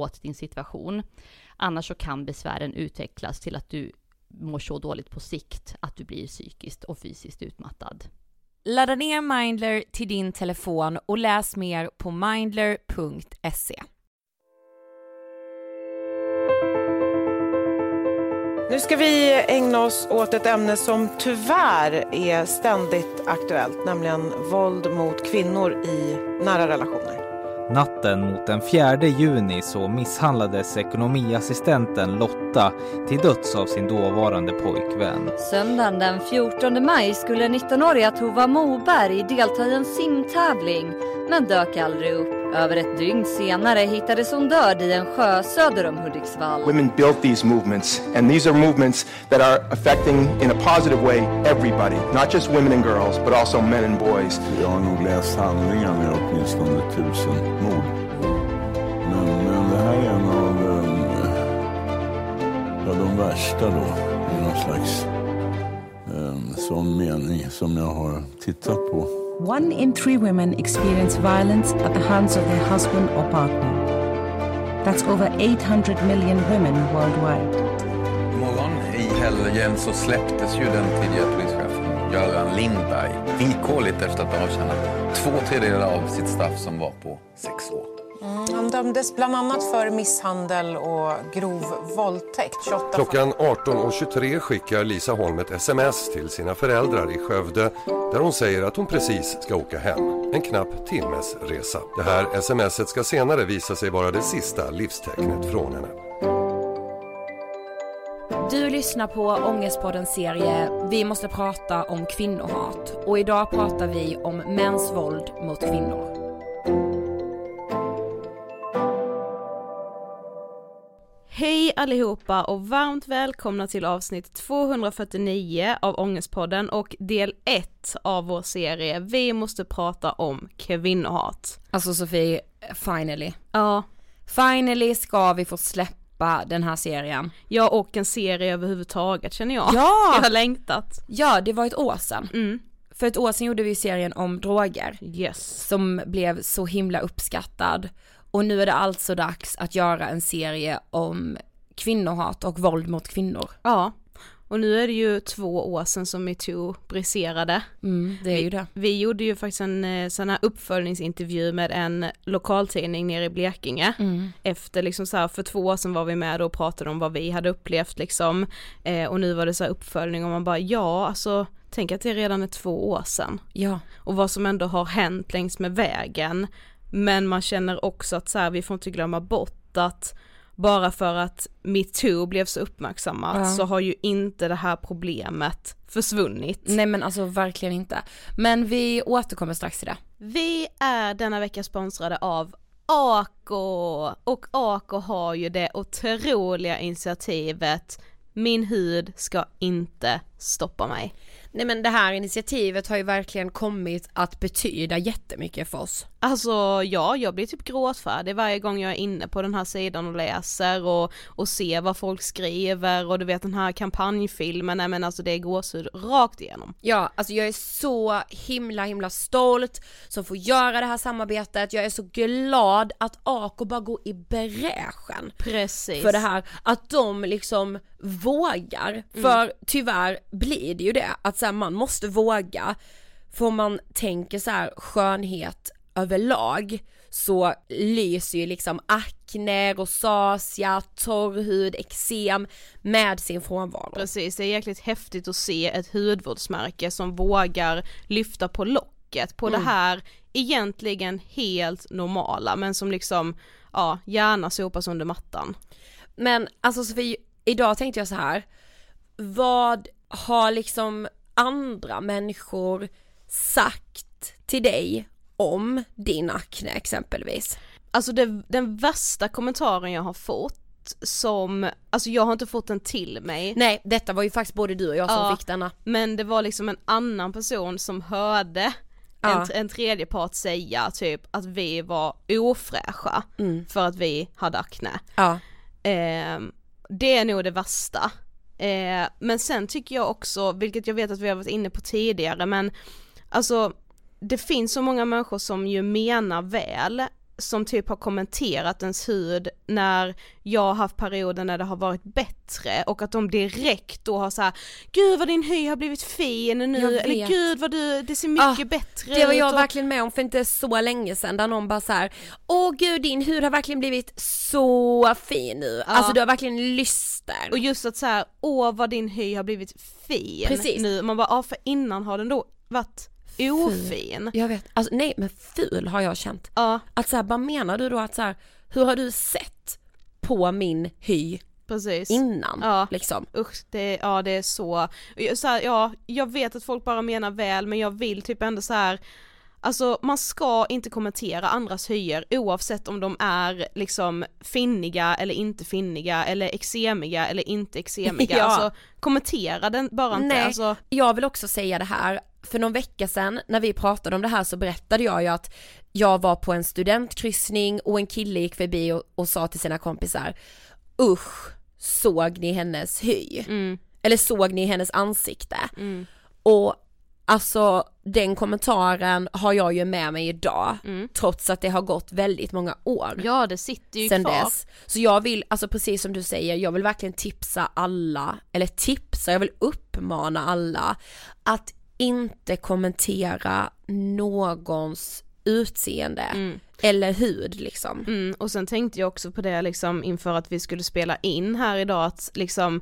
åt din situation. Annars så kan besvären utvecklas till att du mår så dåligt på sikt att du blir psykiskt och fysiskt utmattad. Ladda ner Mindler till din telefon och läs mer på mindler.se. Nu ska vi ägna oss åt ett ämne som tyvärr är ständigt aktuellt, nämligen våld mot kvinnor i nära relationer. Natten mot den 4 juni så misshandlades ekonomiassistenten Lotta till döds av sin dåvarande pojkvän. Söndagen den 14 maj skulle 19-åriga Tova Moberg delta i en simtävling men dök aldrig upp. Över ett dygn senare hittades hon död i en sjö söder om Hudiksvall. Women built these movements, and these are movements that are affecting in a positive way everybody, not just women and girls, but also men and boys. Jag har nog läst handlingarna i åtminstone tusen mord. Men, men det här är en av um, ja, de värsta då, i någon slags um, sån mening som jag har tittat på. One in three women experience violence at the hands of their husband or partner. That's over 800 million women worldwide. Imorgon i helgen så släpptes ju den tidigare polischefen Göran Lindberg villkorligt efter att ha avtjänat två tredjedelar av sitt straff som var på sex år. Mm, han dömdes bland annat för misshandel och grov våldtäkt. 28 Klockan 18.23 skickar Lisa Holm ett sms till sina föräldrar i Skövde där hon säger att hon precis ska åka hem. En knapp timmes resa. Det här smset ska senare visa sig vara det sista livstecknet från henne. Du lyssnar på Ångestpoddens serie Vi måste prata om kvinnohat och idag pratar vi om mäns våld mot kvinnor. Hej allihopa och varmt välkomna till avsnitt 249 av Ångestpodden och del 1 av vår serie Vi måste prata om kvinnohat. Alltså Sofie, finally. Ja. Finally ska vi få släppa den här serien. Ja och en serie överhuvudtaget känner jag. Ja! Jag har längtat. Ja, det var ett år sedan. Mm. För ett år sedan gjorde vi serien om droger. Yes. Som blev så himla uppskattad. Och nu är det alltså dags att göra en serie om kvinnohat och våld mot kvinnor. Ja, och nu är det ju två år sedan som metoo briserade. Mm, det är vi, ju det. Vi gjorde ju faktiskt en eh, sån här uppföljningsintervju med en lokaltidning nere i Blekinge. Mm. Efter liksom så här, för två år sedan var vi med och pratade om vad vi hade upplevt liksom. Eh, och nu var det så här uppföljning och man bara ja, alltså tänk att det redan är två år sedan. Ja. Och vad som ändå har hänt längs med vägen. Men man känner också att så här, vi får inte glömma bort att bara för att metoo blev så uppmärksammat Ja. så har ju inte det här problemet försvunnit. Nej men alltså verkligen inte. Men vi återkommer strax till det. Vi är denna vecka sponsrade av Ako och Ako har ju det otroliga initiativet Min hud ska inte stoppa mig. Nej men det här initiativet har ju verkligen kommit att betyda jättemycket för oss. Alltså ja, jag blir typ gråtfärdig varje gång jag är inne på den här sidan och läser och, och ser vad folk skriver och du vet den här kampanjfilmen, nej men alltså det är gåshud rakt igenom. Ja, alltså jag är så himla himla stolt som får göra det här samarbetet. Jag är så glad att Ako bara går i bräschen Precis. för det här. Att de liksom vågar. För tyvärr blir det ju det att så här, man måste våga. För om man tänker så här skönhet överlag så lyser ju liksom akne, rosacea, torrhud, eksem med sin frånvaro. Precis, det är jäkligt häftigt att se ett hudvårdsmärke som vågar lyfta på locket på Mm. det här egentligen helt normala men som liksom, ja, gärna sopas under mattan. Men alltså Sofie, idag tänkte jag så här. Vad har liksom andra människor sagt till dig om din akne exempelvis? Alltså det, den värsta kommentaren jag har fått som, alltså jag har inte fått den till mig. Nej, detta var ju faktiskt både du och jag som Ja, fick denna. Men det var liksom en annan person som hörde Ja. en, en tredje part säga typ att vi var ofräscha Mm. för att vi hade akne. Ja. Ehm, det är nog det värsta. Eh, men sen tycker jag också, vilket jag vet att vi har varit inne på tidigare, men alltså det finns så många människor som ju menar väl som typ har kommenterat ens hud när jag har haft perioder när det har varit bättre och att de direkt då har såhär Gud vad din hy har blivit fin nu, eller gud vad du, det ser mycket bättre Det var ut. jag och- verkligen med om för inte så länge sedan där någon bara så här: Åh gud din hud har verkligen blivit så fin nu, alltså du har verkligen lyster. Och just att så här, åh vad din hy har blivit fin Precis. nu, man bara, ja för innan har den då varit ofin. Jag vet, alltså nej men ful har jag känt. Ja. Att så här, vad menar du då att så här, hur har du sett på min hy Precis. innan? Ja. Liksom. Usch, det, ja det är så, så här, ja jag vet att folk bara menar väl men jag vill typ ändå så här. Alltså man ska inte kommentera andras hyer oavsett om de är liksom finniga eller inte finniga eller exemiga eller inte exemiga. Ja. Alltså kommentera den bara inte. Nej, Alltså, jag vill också säga det här, för någon vecka sedan när vi pratade om det här så berättade jag ju att jag var på en studentkryssning och en kille gick förbi och, och sa till sina kompisar Usch, såg ni hennes hy? Eller såg ni hennes ansikte? Och alltså den kommentaren har jag ju med mig idag trots att det har gått väldigt många år ja det sitter ju sen kvar. dess. Så jag vill, alltså precis som du säger, jag vill verkligen tipsa alla, eller tipsa, jag vill uppmana alla att inte kommentera någons utseende eller hud liksom. Mm, och sen tänkte jag också på det liksom inför att vi skulle spela in här idag att liksom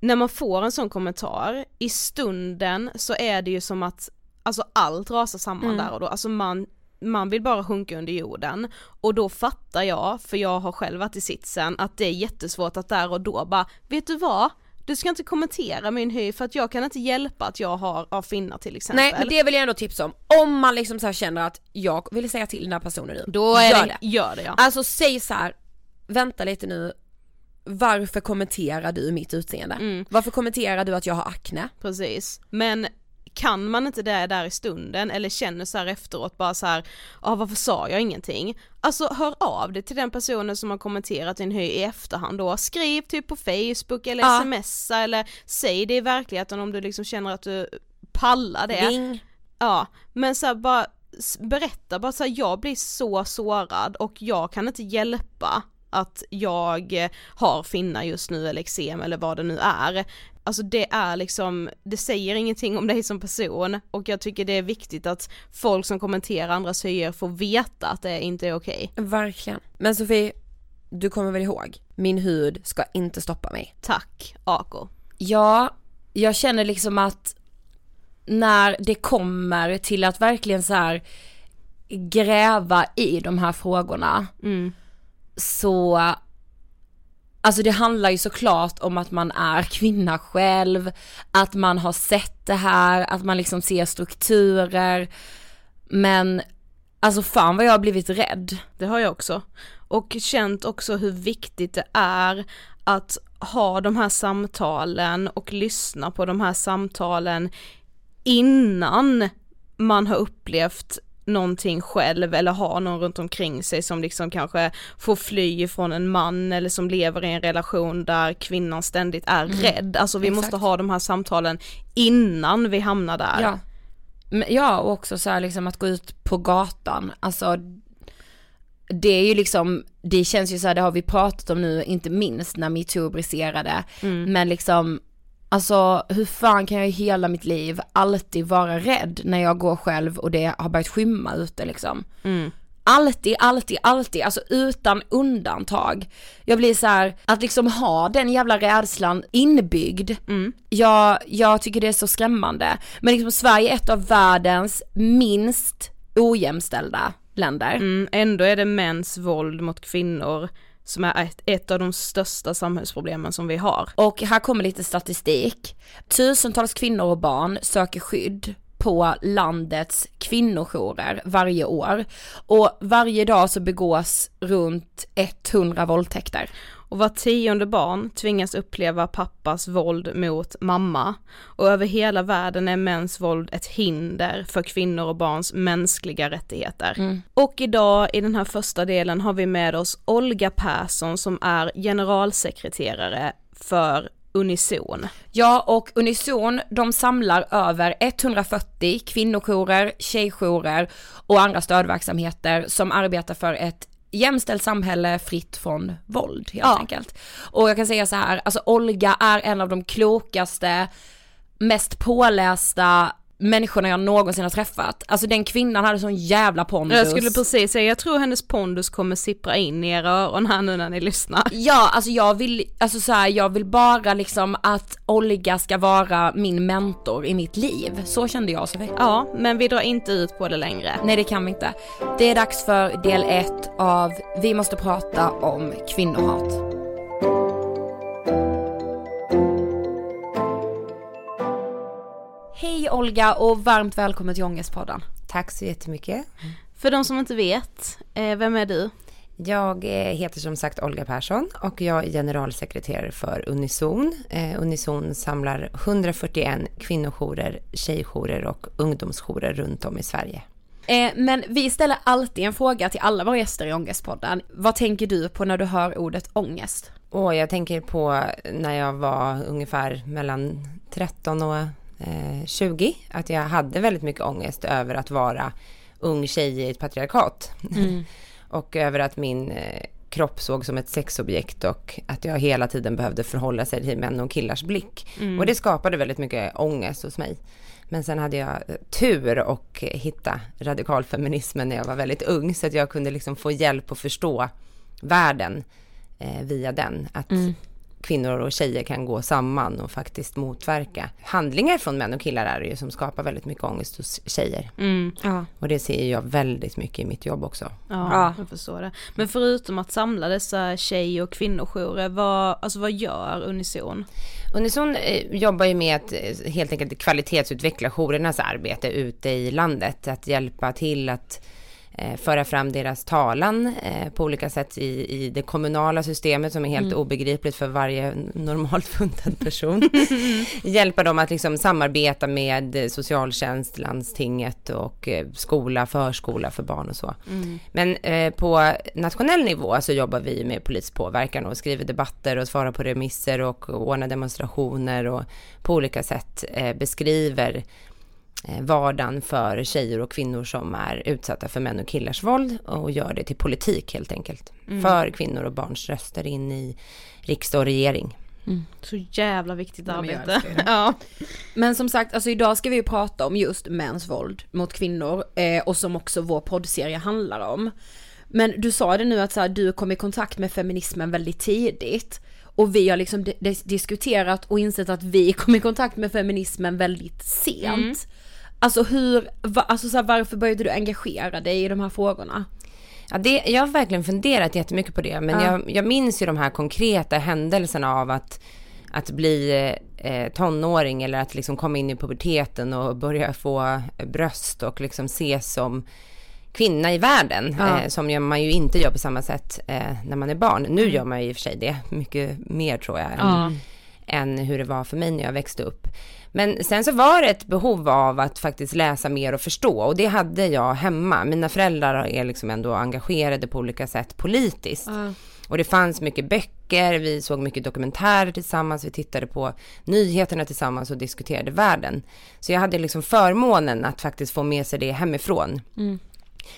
när man får en sån kommentar, i stunden så är det ju som att alltså allt rasar samman Mm. där och då, alltså man man vill bara sjunka under jorden och då fattar jag, för jag har själv varit i sitsen, att det är jättesvårt att där och då bara, vet du vad? Du ska inte kommentera min hy för att jag kan inte hjälpa att jag har, har finnar till exempel. Nej men det vill jag ändå tipsa om, om man liksom så känner att jag vill säga till den här personen nu, Då gör det, gör det ja. Alltså säg så här, vänta lite nu, varför kommenterar du mitt utseende? Mm. Varför kommenterar du att jag har akne? Precis, men kan man inte det där i stunden eller känner så här efteråt bara så här, ah, varför sa jag ingenting? Alltså hör av dig till den personen som har kommenterat din hy i efterhand då, skriv typ på Facebook eller Ja. smsa eller säg det i verkligheten om du liksom känner att du pallar det. Ring. Ja, men så här, bara berätta bara så här, jag blir så sårad och jag kan inte hjälpa att jag har finnar just nu eller eksem eller vad det nu är. Alltså det är liksom, det säger ingenting om dig som person och jag tycker det är viktigt att folk som kommenterar andras hyer får veta att det inte är okej. Verkligen. Men Sofie, du kommer väl ihåg? Min hud ska inte stoppa mig. Tack, Ako. Ja, jag känner liksom att när det kommer till att verkligen så här gräva i de här frågorna så Alltså det handlar ju såklart om att man är kvinna själv, att man har sett det här, att man liksom ser strukturer. Men alltså fan vad jag har blivit rädd. Det har jag också. Och känt också hur viktigt det är att ha de här samtalen och lyssna på de här samtalen innan man har upplevt någonting själv eller har någon runt omkring sig som liksom kanske får fly från en man eller som lever i en relation där kvinnan ständigt är Mm. rädd. Alltså vi Exakt. måste ha de här samtalen innan vi hamnar där. Ja. Ja och också så här liksom att gå ut på gatan, alltså det är ju liksom, det känns ju så här, det har vi pratat om nu, inte minst när metoo briserade, Mm. men liksom Alltså hur fan kan jag i hela mitt liv alltid vara rädd när jag går själv och det har börjat skymma ute liksom. Mm. Alltid, alltid, alltid, alltså utan undantag. Jag blir så här, att liksom ha den jävla rädslan inbyggd, jag, jag tycker det är så skrämmande. Men liksom Sverige är ett av världens minst ojämställda länder. Mm, ändå är det mäns våld mot kvinnor som är ett, ett av de största samhällsproblemen som vi har. Och här kommer lite statistik. Tusentals kvinnor och barn söker skydd på landets kvinnojourer varje år. Och varje dag så begås runt 100 våldtäkter. Och var tionde barn tvingas uppleva pappas våld mot mamma. Och över hela världen är mäns våld ett hinder för kvinnor och barns mänskliga rättigheter. Och idag i den här första delen har vi med oss Olga Persson som är generalsekreterare för Unison. Ja, och Unison, de samlar över 140 kvinnojourer, tjejjourer och andra stödverksamheter som arbetar för ett jämställt samhälle fritt från våld helt Ja. enkelt. Och jag kan säga så här, alltså Olga är en av de klokaste, mest pålästa människorna jag någonsin har träffat. Alltså den kvinnan hade sån jävla pondus. Jag skulle precis säga, jag tror hennes pondus kommer sippra in i era öron här nu när ni lyssnar. Ja, alltså jag vill, alltså så här, jag vill bara liksom att Olga ska vara min mentor i mitt liv. Så kände jag Sofie. Ja, men vi drar inte ut på det längre. Nej det kan vi inte. Det är dags för del ett av Vi måste prata om kvinnohat. Hej Olga och varmt välkommen till Ångestpodden. Tack så jättemycket. För de som inte vet, eh, vem är du? Jag eh, heter som sagt Olga Persson och jag är generalsekreterare för Unison. Eh, Unison samlar 141 kvinnojourer, tjejjourer och ungdomsjourer runt om i Sverige. Men vi ställer alltid en fråga till alla våra gäster i Ångestpodden. Vad tänker du på när du hör ordet ångest? Och jag tänker på när jag var ungefär mellan 13 och 20, att jag hade väldigt mycket ångest över att vara ung tjej i ett patriarkat. Mm. och över att min eh, kropp såg som ett sexobjekt och att jag hela tiden behövde förhålla sig till män och killars blick. Mm. Och det skapade väldigt mycket ångest hos mig. Men sen hade jag eh, tur och hitta radikalfeminismen när jag var väldigt ung så att jag kunde liksom få hjälp att förstå världen eh, via den. Att Mm. Kvinnor och tjejer kan gå samman och faktiskt motverka handlingar från män och killar är det ju som skapar väldigt mycket ångest hos tjejer. Mm. Ja. Och det ser jag väldigt mycket i mitt jobb också. Ja, Ja. jag förstår det. Men förutom att samla dessa tjej och kvinnojourer, vad, alltså vad gör Unison? Unison eh, jobbar ju med att eh, helt enkelt kvalitetsutveckla jourernas arbete ute i landet. Att hjälpa till att föra fram deras talan eh, på olika sätt i, i det kommunala systemet som är helt Mm. obegripligt för varje normalt funtad person. hjälpa dem att liksom samarbeta med eh, socialtjänst, landstinget och eh, skola, förskola för barn och så. Mm. Men eh, på nationell nivå så jobbar vi med polispåverkan och skriver debatter och svarar på remisser och ordnar demonstrationer och på olika sätt eh, beskriver eh, vardagen för tjejer och kvinnor som är utsatta för män och killars våld och gör det till politik helt enkelt. Mm. För kvinnor och barns röster in i riksdag och regering. Så jävla viktigt Ja, men arbete. älskar det. ja. Men som sagt, alltså idag ska vi ju prata om just mäns våld mot kvinnor eh, och som också vår poddserie handlar om. Men du sa det nu att så här, du kom i kontakt med feminismen väldigt tidigt. Och vi har liksom di- dis- diskuterat och insett att vi kom i kontakt med feminismen väldigt sent. Mm. Alltså hur, va, alltså så här, varför började du engagera dig i de här frågorna? Ja, det, jag har verkligen funderat jättemycket på det, men Ja. jag, jag minns ju de här konkreta händelserna av att, att bli eh, tonåring eller att liksom komma in i puberteten och börja få bröst och liksom ses som kvinna i världen, Ja. eh, som man ju inte gör på samma sätt eh, när man är barn. Nu gör man ju i och för sig det mycket mer tror jag, än, än hur det var för mig när jag växte upp. Men sen så var det ett behov av att faktiskt läsa mer och förstå och det hade jag hemma. Mina föräldrar är liksom ändå engagerade på olika sätt politiskt. Och det fanns mycket böcker, vi såg mycket dokumentärer tillsammans, vi tittade på nyheterna tillsammans och diskuterade världen. Så jag hade liksom förmånen att faktiskt få med sig det hemifrån. Mm.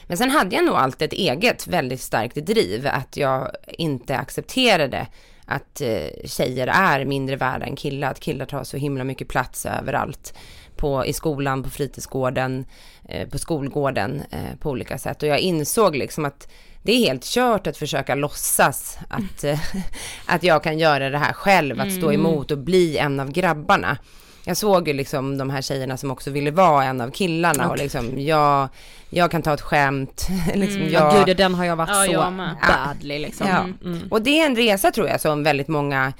Men sen hade jag nog alltid ett eget väldigt starkt driv, att jag inte accepterade att eh, tjejer är mindre värda än killar, att killar tar så himla mycket plats överallt. På, I skolan, på fritidsgården, eh, på skolgården eh, på olika sätt. Och jag insåg liksom att det är helt kört att försöka låtsas att, eh, att jag kan göra det här själv, att stå Mm. emot och bli en av grabbarna. Jag såg ju liksom de här tjejerna som också ville vara en av killarna och Okej. liksom jag, jag kan ta ett skämt. liksom Mm. jag, Ja, gud, den har jag varit Ja, så jag badly liksom. Ja. Mm. Och det är en resa tror jag som väldigt många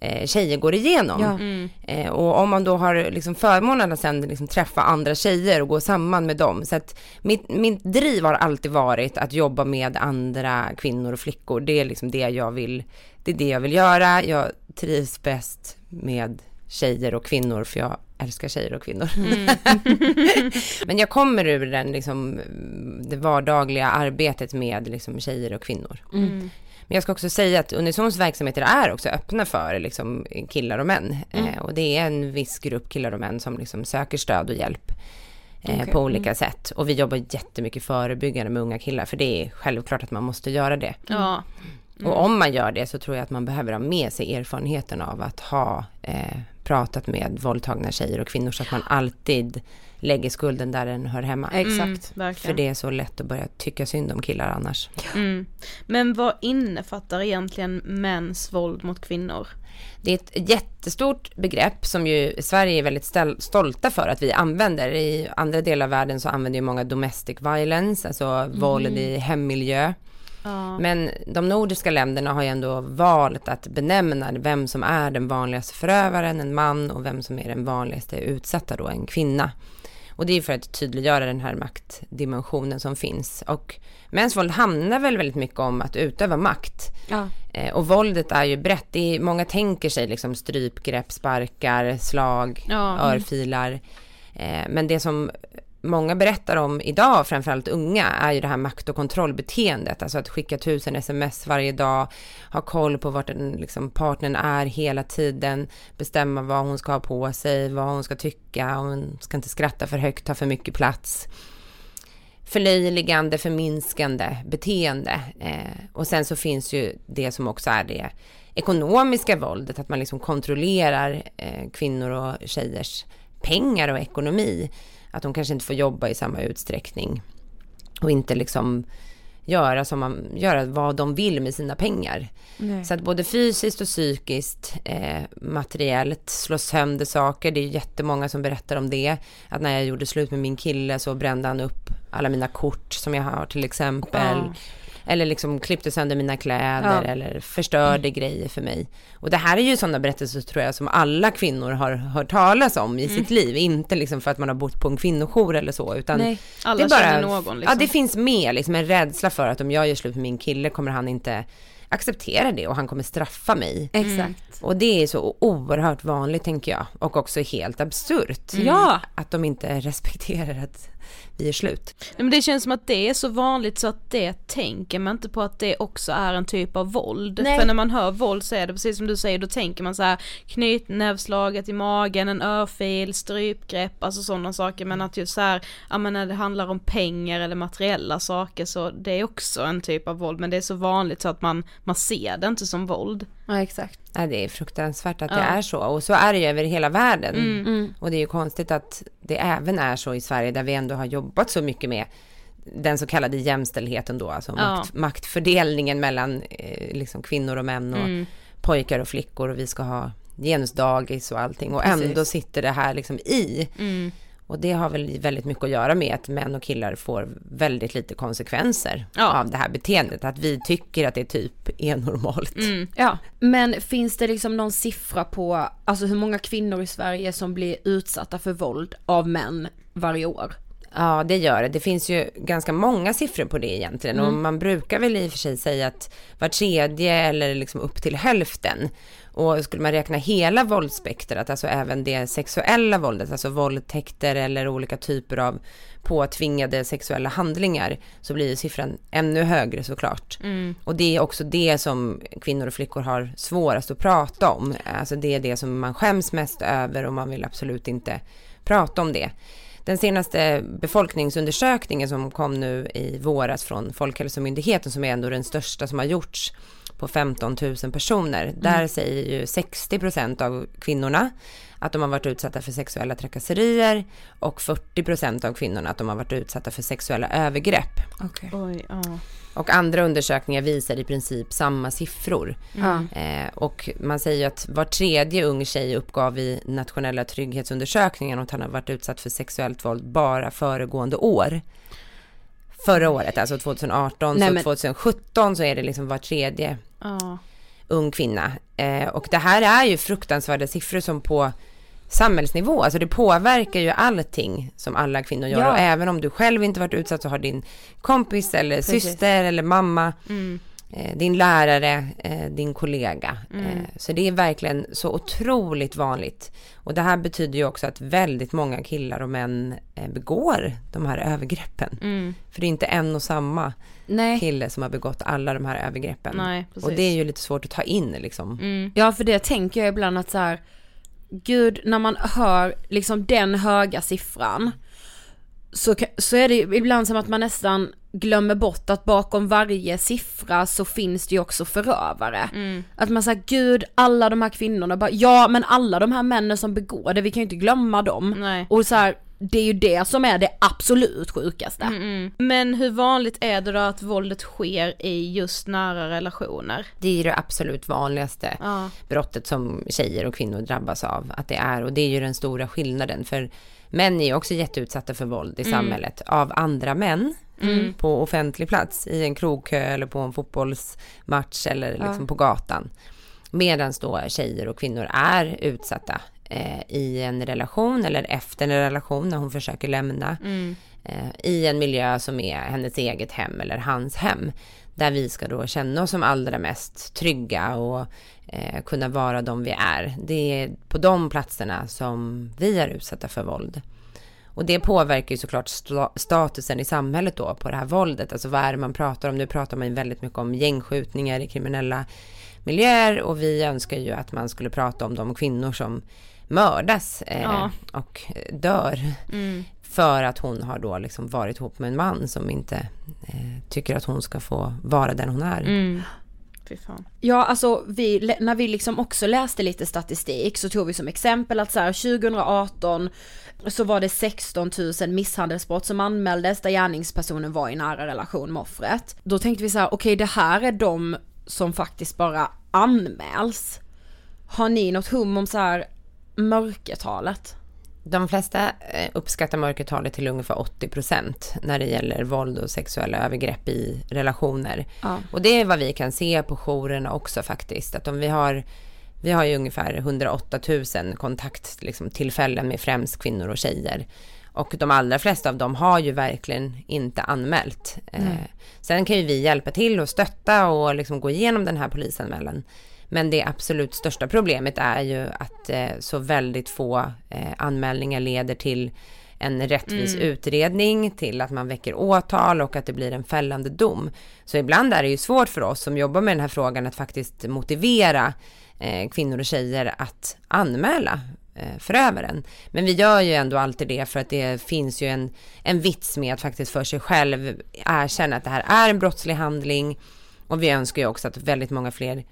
eh, tjejer går igenom. Ja. Mm. Eh, och om man då har liksom förmånen att sen liksom träffa andra tjejer och gå samman med dem. Så att mitt, mitt driv har alltid varit att jobba med andra kvinnor och flickor. Det är liksom det jag vill, det är det jag vill göra. Jag trivs bäst med tjejer och kvinnor för jag älskar tjejer och kvinnor. Men jag kommer ur den liksom, det vardagliga arbetet med liksom tjejer och kvinnor. Mm. Men jag ska också säga att Unisons verksamheter är också öppna för liksom, killar och män. Mm. Eh, och det är en viss grupp killar och män som liksom söker stöd och hjälp eh, Okej. på olika Mm. sätt. Och vi jobbar jättemycket förebyggande med unga killar, för det är självklart att man måste göra det. Ja. Mm. Och om man gör det så tror jag att man behöver ha med sig erfarenheten av att ha eh, pratat med våldtagna tjejer och kvinnor så att man alltid lägger skulden där den hör hemma. Exakt. Mm. För det är så lätt att börja tycka synd om killar annars. Mm. Men vad innefattar egentligen mäns våld mot kvinnor? Det är ett jättestort begrepp som ju Sverige är väldigt stolta för att vi använder. I andra delar av världen så använder ju många domestic violence, alltså våld i hemmiljö. Ja. Men de nordiska länderna har ju ändå valt att benämna vem som är den vanligaste förövaren, en man, och vem som är den vanligaste utsatta då, en kvinna. Och det är för att tydliggöra den här maktdimensionen som finns. Och mäns våld handlar väl väldigt mycket om att utöva makt. Ja. Eh, och våldet är ju brett. Är, många tänker sig liksom strypgrepp, sparkar, slag, Ja. örfilar. Eh, men det som många berättar om idag, framförallt unga, är ju det här makt och kontrollbeteendet. Alltså att skicka tusen sms varje dag, ha koll på vart den, liksom, partnern är hela tiden, bestämma vad hon ska ha på sig, vad hon ska tycka, hon ska inte skratta för högt, ta för mycket plats förlöjligande, förminskande beteende. Eh, och sen så finns ju det som också är det ekonomiska våldet, att man liksom kontrollerar eh, kvinnor och tjejers pengar och ekonomi. Att de kanske inte får jobba i samma utsträckning och inte liksom göra, som man, göra vad de vill med sina pengar. Nej. Så att både fysiskt och psykiskt, eh, materiellt, slå sönder saker. Det är jättemånga som berättar om det. Att när jag gjorde slut med min kille så brände han upp alla mina kort som jag har till exempel. Ja. Eller liksom klippte sönder mina kläder Ja. eller förstörde grejer för mig. Och det här är ju sådana berättelser tror jag som alla kvinnor har hört talas om i Mm. sitt liv. Inte liksom för att man har bott på en kvinnojour eller så. Utan Nej, alla det är bara, känner någon, liksom. Ja, det finns med liksom en rädsla för att om jag gör slut med min kille kommer han inte acceptera det och han kommer straffa mig. Exakt. Och det är så oerhört vanligt tänker jag. Och också helt absurt. Ja. Att de inte respekterar att vi är slut. Nej, men det känns som att det är så vanligt så att det tänker man inte på att det också är en typ av våld. Nej. För när man hör våld så är det precis som du säger, då tänker man så här knytnävslaget i magen, en örfil, strypgrepp, alltså sådana saker. Men att just så här, ja men när det handlar om pengar eller materiella saker så det är också en typ av våld. Men det är så vanligt så att man, man ser det inte som våld. Ja exakt. Ja, det är fruktansvärt att Ja. det är så. Och så är det ju över hela världen. Mm. Mm. Och det är ju konstigt att det även är så i Sverige där vi ändå har jobbat så mycket med den så kallade jämställdheten då, alltså Ja. makt, maktfördelningen mellan eh, liksom kvinnor och män och Mm. pojkar och flickor och vi ska ha genusdagis och allting och Precis. ändå sitter det här liksom i. Och det har väl väldigt mycket att göra med att män och killar får väldigt lite konsekvenser av det här beteendet. Att vi tycker att det typ är normalt. Mm. Ja, men finns det liksom någon siffra på, alltså hur många kvinnor i Sverige som blir utsatta för våld av män varje år? Ja, det gör det. Det finns ju ganska många siffror på det egentligen. Och Mm. man brukar väl i och för sig säga att var tredje eller liksom upp till hälften. Och skulle man räkna hela våldsspektrat, alltså även det sexuella våldet, alltså våldtäkter eller olika typer av påtvingade sexuella handlingar, så blir ju siffran ännu högre såklart. Mm. Och det är också det som kvinnor och flickor har svårast att prata om. Alltså det är det som man skäms mest över och man vill absolut inte prata om det. Den senaste befolkningsundersökningen som kom nu i våras från Folkhälsomyndigheten som är ändå den största som har gjorts på 15 000 personer. Där säger ju 60 procent av kvinnorna att de har varit utsatta för sexuella trakasserier och 40 procent av kvinnorna att de har varit utsatta för sexuella övergrepp. Oj, ja. Och andra undersökningar visar i princip samma siffror. Mm. Eh, och man säger ju att var tredje ung tjej uppgav i nationella trygghetsundersökningen att han har varit utsatt för sexuellt våld bara föregående år. Förra året, alltså 2018, Nej, så men- 2017 så är det liksom var tredje Ja. ung kvinna. Eh, och det här är ju fruktansvärda siffror som på samhällsnivå, alltså det påverkar ju allting som alla kvinnor gör. Ja. Och även om du själv inte varit utsatt så har din kompis eller Precis. syster eller mamma Mm. Eh, din lärare, eh, din kollega. Mm. Eh, så det är verkligen så otroligt vanligt. Och det här betyder ju också att väldigt många killar och män begår de här övergreppen. Mm. För det är inte en och samma Nej. kille som har begått alla de här övergreppen. Nej, och det är ju lite svårt att ta in liksom. Mm. Ja för det tänker jag ibland att så här, gud när man hör liksom den höga siffran så, så är det ibland som att man nästan glömmer bort att bakom varje siffra så finns det ju också förövare. Att man säger gud alla de här kvinnorna, bara, ja men alla de här männen som begår det, vi kan ju inte glömma dem. Och så här, det är ju det som är det absolut sjukaste. Men hur vanligt är det då att våldet sker i just nära relationer? Det är ju det absolut vanligaste Ja. brottet som tjejer och kvinnor drabbas av. Att det är, och det är ju den stora skillnaden. För män är också jätteutsatta för våld i Mm. samhället av andra män. Mm. På offentlig plats, i en krogkö eller på en fotbollsmatch eller liksom Ja. på gatan. Medan då tjejer och kvinnor är utsatta eh, i en relation eller efter en relation när hon försöker lämna. Mm. Eh, I en miljö som är hennes eget hem eller hans hem. Där vi ska då känna oss som allra mest trygga och eh, kunna vara de vi är. Det är på de platserna som vi är utsatta för våld. Och det påverkar ju såklart sta- statusen i samhället då på det här våldet. Alltså vad är det man pratar om? Nu pratar man ju väldigt mycket om gängskjutningar i kriminella miljöer och vi önskar ju att man skulle prata om de kvinnor som mördas eh, Ja. och dör. Mm. För att hon har då liksom varit ihop med en man som inte eh, tycker att hon ska få vara den hon är. Mm. Fy fan. Ja, alltså vi, när vi liksom också läste lite statistik så tog vi som exempel att så här 2018 så var det 16 000 misshandelsbrott som anmäldes där gärningspersonen var i nära relation med offret. Då tänkte vi så här, okej det här är de som faktiskt bara anmäls. Har ni något hum om så här mörkertalet? De flesta eh, uppskattar mörkertalet till ungefär 80 procent när det gäller våld och sexuella övergrepp i relationer. Ja. Och det är vad vi kan se på jourerna också faktiskt. Att om vi har, vi har ju ungefär 108 000 kontakttillfällen liksom, med främst kvinnor och tjejer. Och de allra flesta av dem har ju verkligen inte anmält. Mm. Eh, sen kan ju vi hjälpa till och stötta och liksom gå igenom den här polisanmälan. Men det absolut största problemet är ju att eh, så väldigt få eh, anmälningar leder till en rättvis Mm. utredning, till att man väcker åtal och att det blir en fällande dom. Så ibland är det ju svårt för oss som jobbar med den här frågan att faktiskt motivera eh, kvinnor och tjejer att anmäla eh, förövaren. Men vi gör ju ändå alltid det för att det finns ju en, en vits med att faktiskt för sig själv erkänna att det här är en brottslig handling. Och vi önskar ju också att väldigt många fler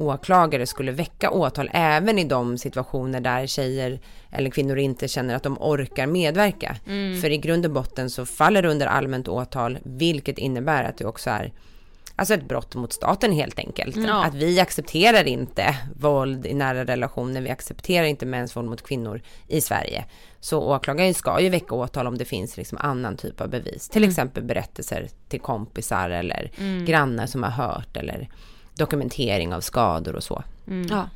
åklagare skulle väcka åtal även i de situationer där tjejer eller kvinnor inte känner att de orkar medverka. Mm. För i grund och botten så faller det under allmänt åtal, vilket innebär att det också är Alltså ett brott mot staten helt enkelt. Ja. Att vi accepterar inte våld i nära relationer, vi accepterar inte mäns våld mot kvinnor i Sverige. Så åklagaren ska ju väcka åtal om det finns liksom annan typ av bevis. Till Mm. exempel berättelser till kompisar eller Mm. grannar som har hört eller dokumentering av skador och så. Ja.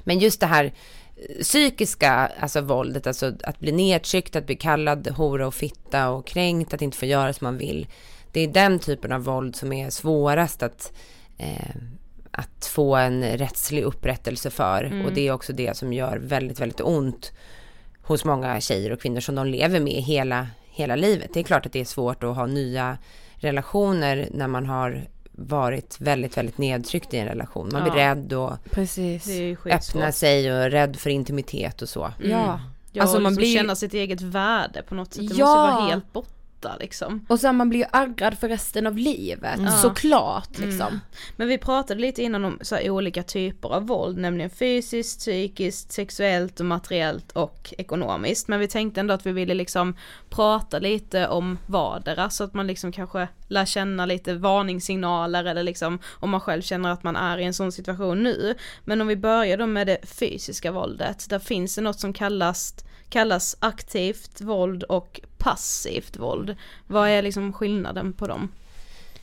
Men just det här eh, psykiska, alltså våldet, alltså att bli nedtryckt, att bli kallad hora och fitta och kränkt, att inte få göra som man vill. Det är den typen av våld som är svårast att, eh, att få en rättslig upprättelse för. Mm. Och det är också det som gör väldigt, väldigt ont hos många tjejer och kvinnor som de lever med hela, hela livet. Det är klart att det är svårt att ha nya relationer när man har varit väldigt, väldigt nedtryckt i en relation. Man blir Ja. rädd och Precis. Det är ju skitsvårt. öppna sig och är rädd för intimitet och så. Ja. Ja, Alltså man liksom blir känna sitt eget värde på något sätt. Det Ja. måste vara helt borta liksom. Och så här, man blir ju ärrad för resten av livet, Ja. såklart liksom. Mm. Men vi pratade lite innan om så olika typer av våld, nämligen fysiskt, psykiskt, sexuellt och materiellt och ekonomiskt. Men vi tänkte ändå att vi ville liksom prata lite om vardera så att man liksom kanske lär känna lite varningssignaler eller liksom om man själv känner att man är i en sån situation nu. Men om vi börjar då med det fysiska våldet, där finns det något som kallas kallas aktivt våld och passivt våld. Vad är liksom skillnaden på dem?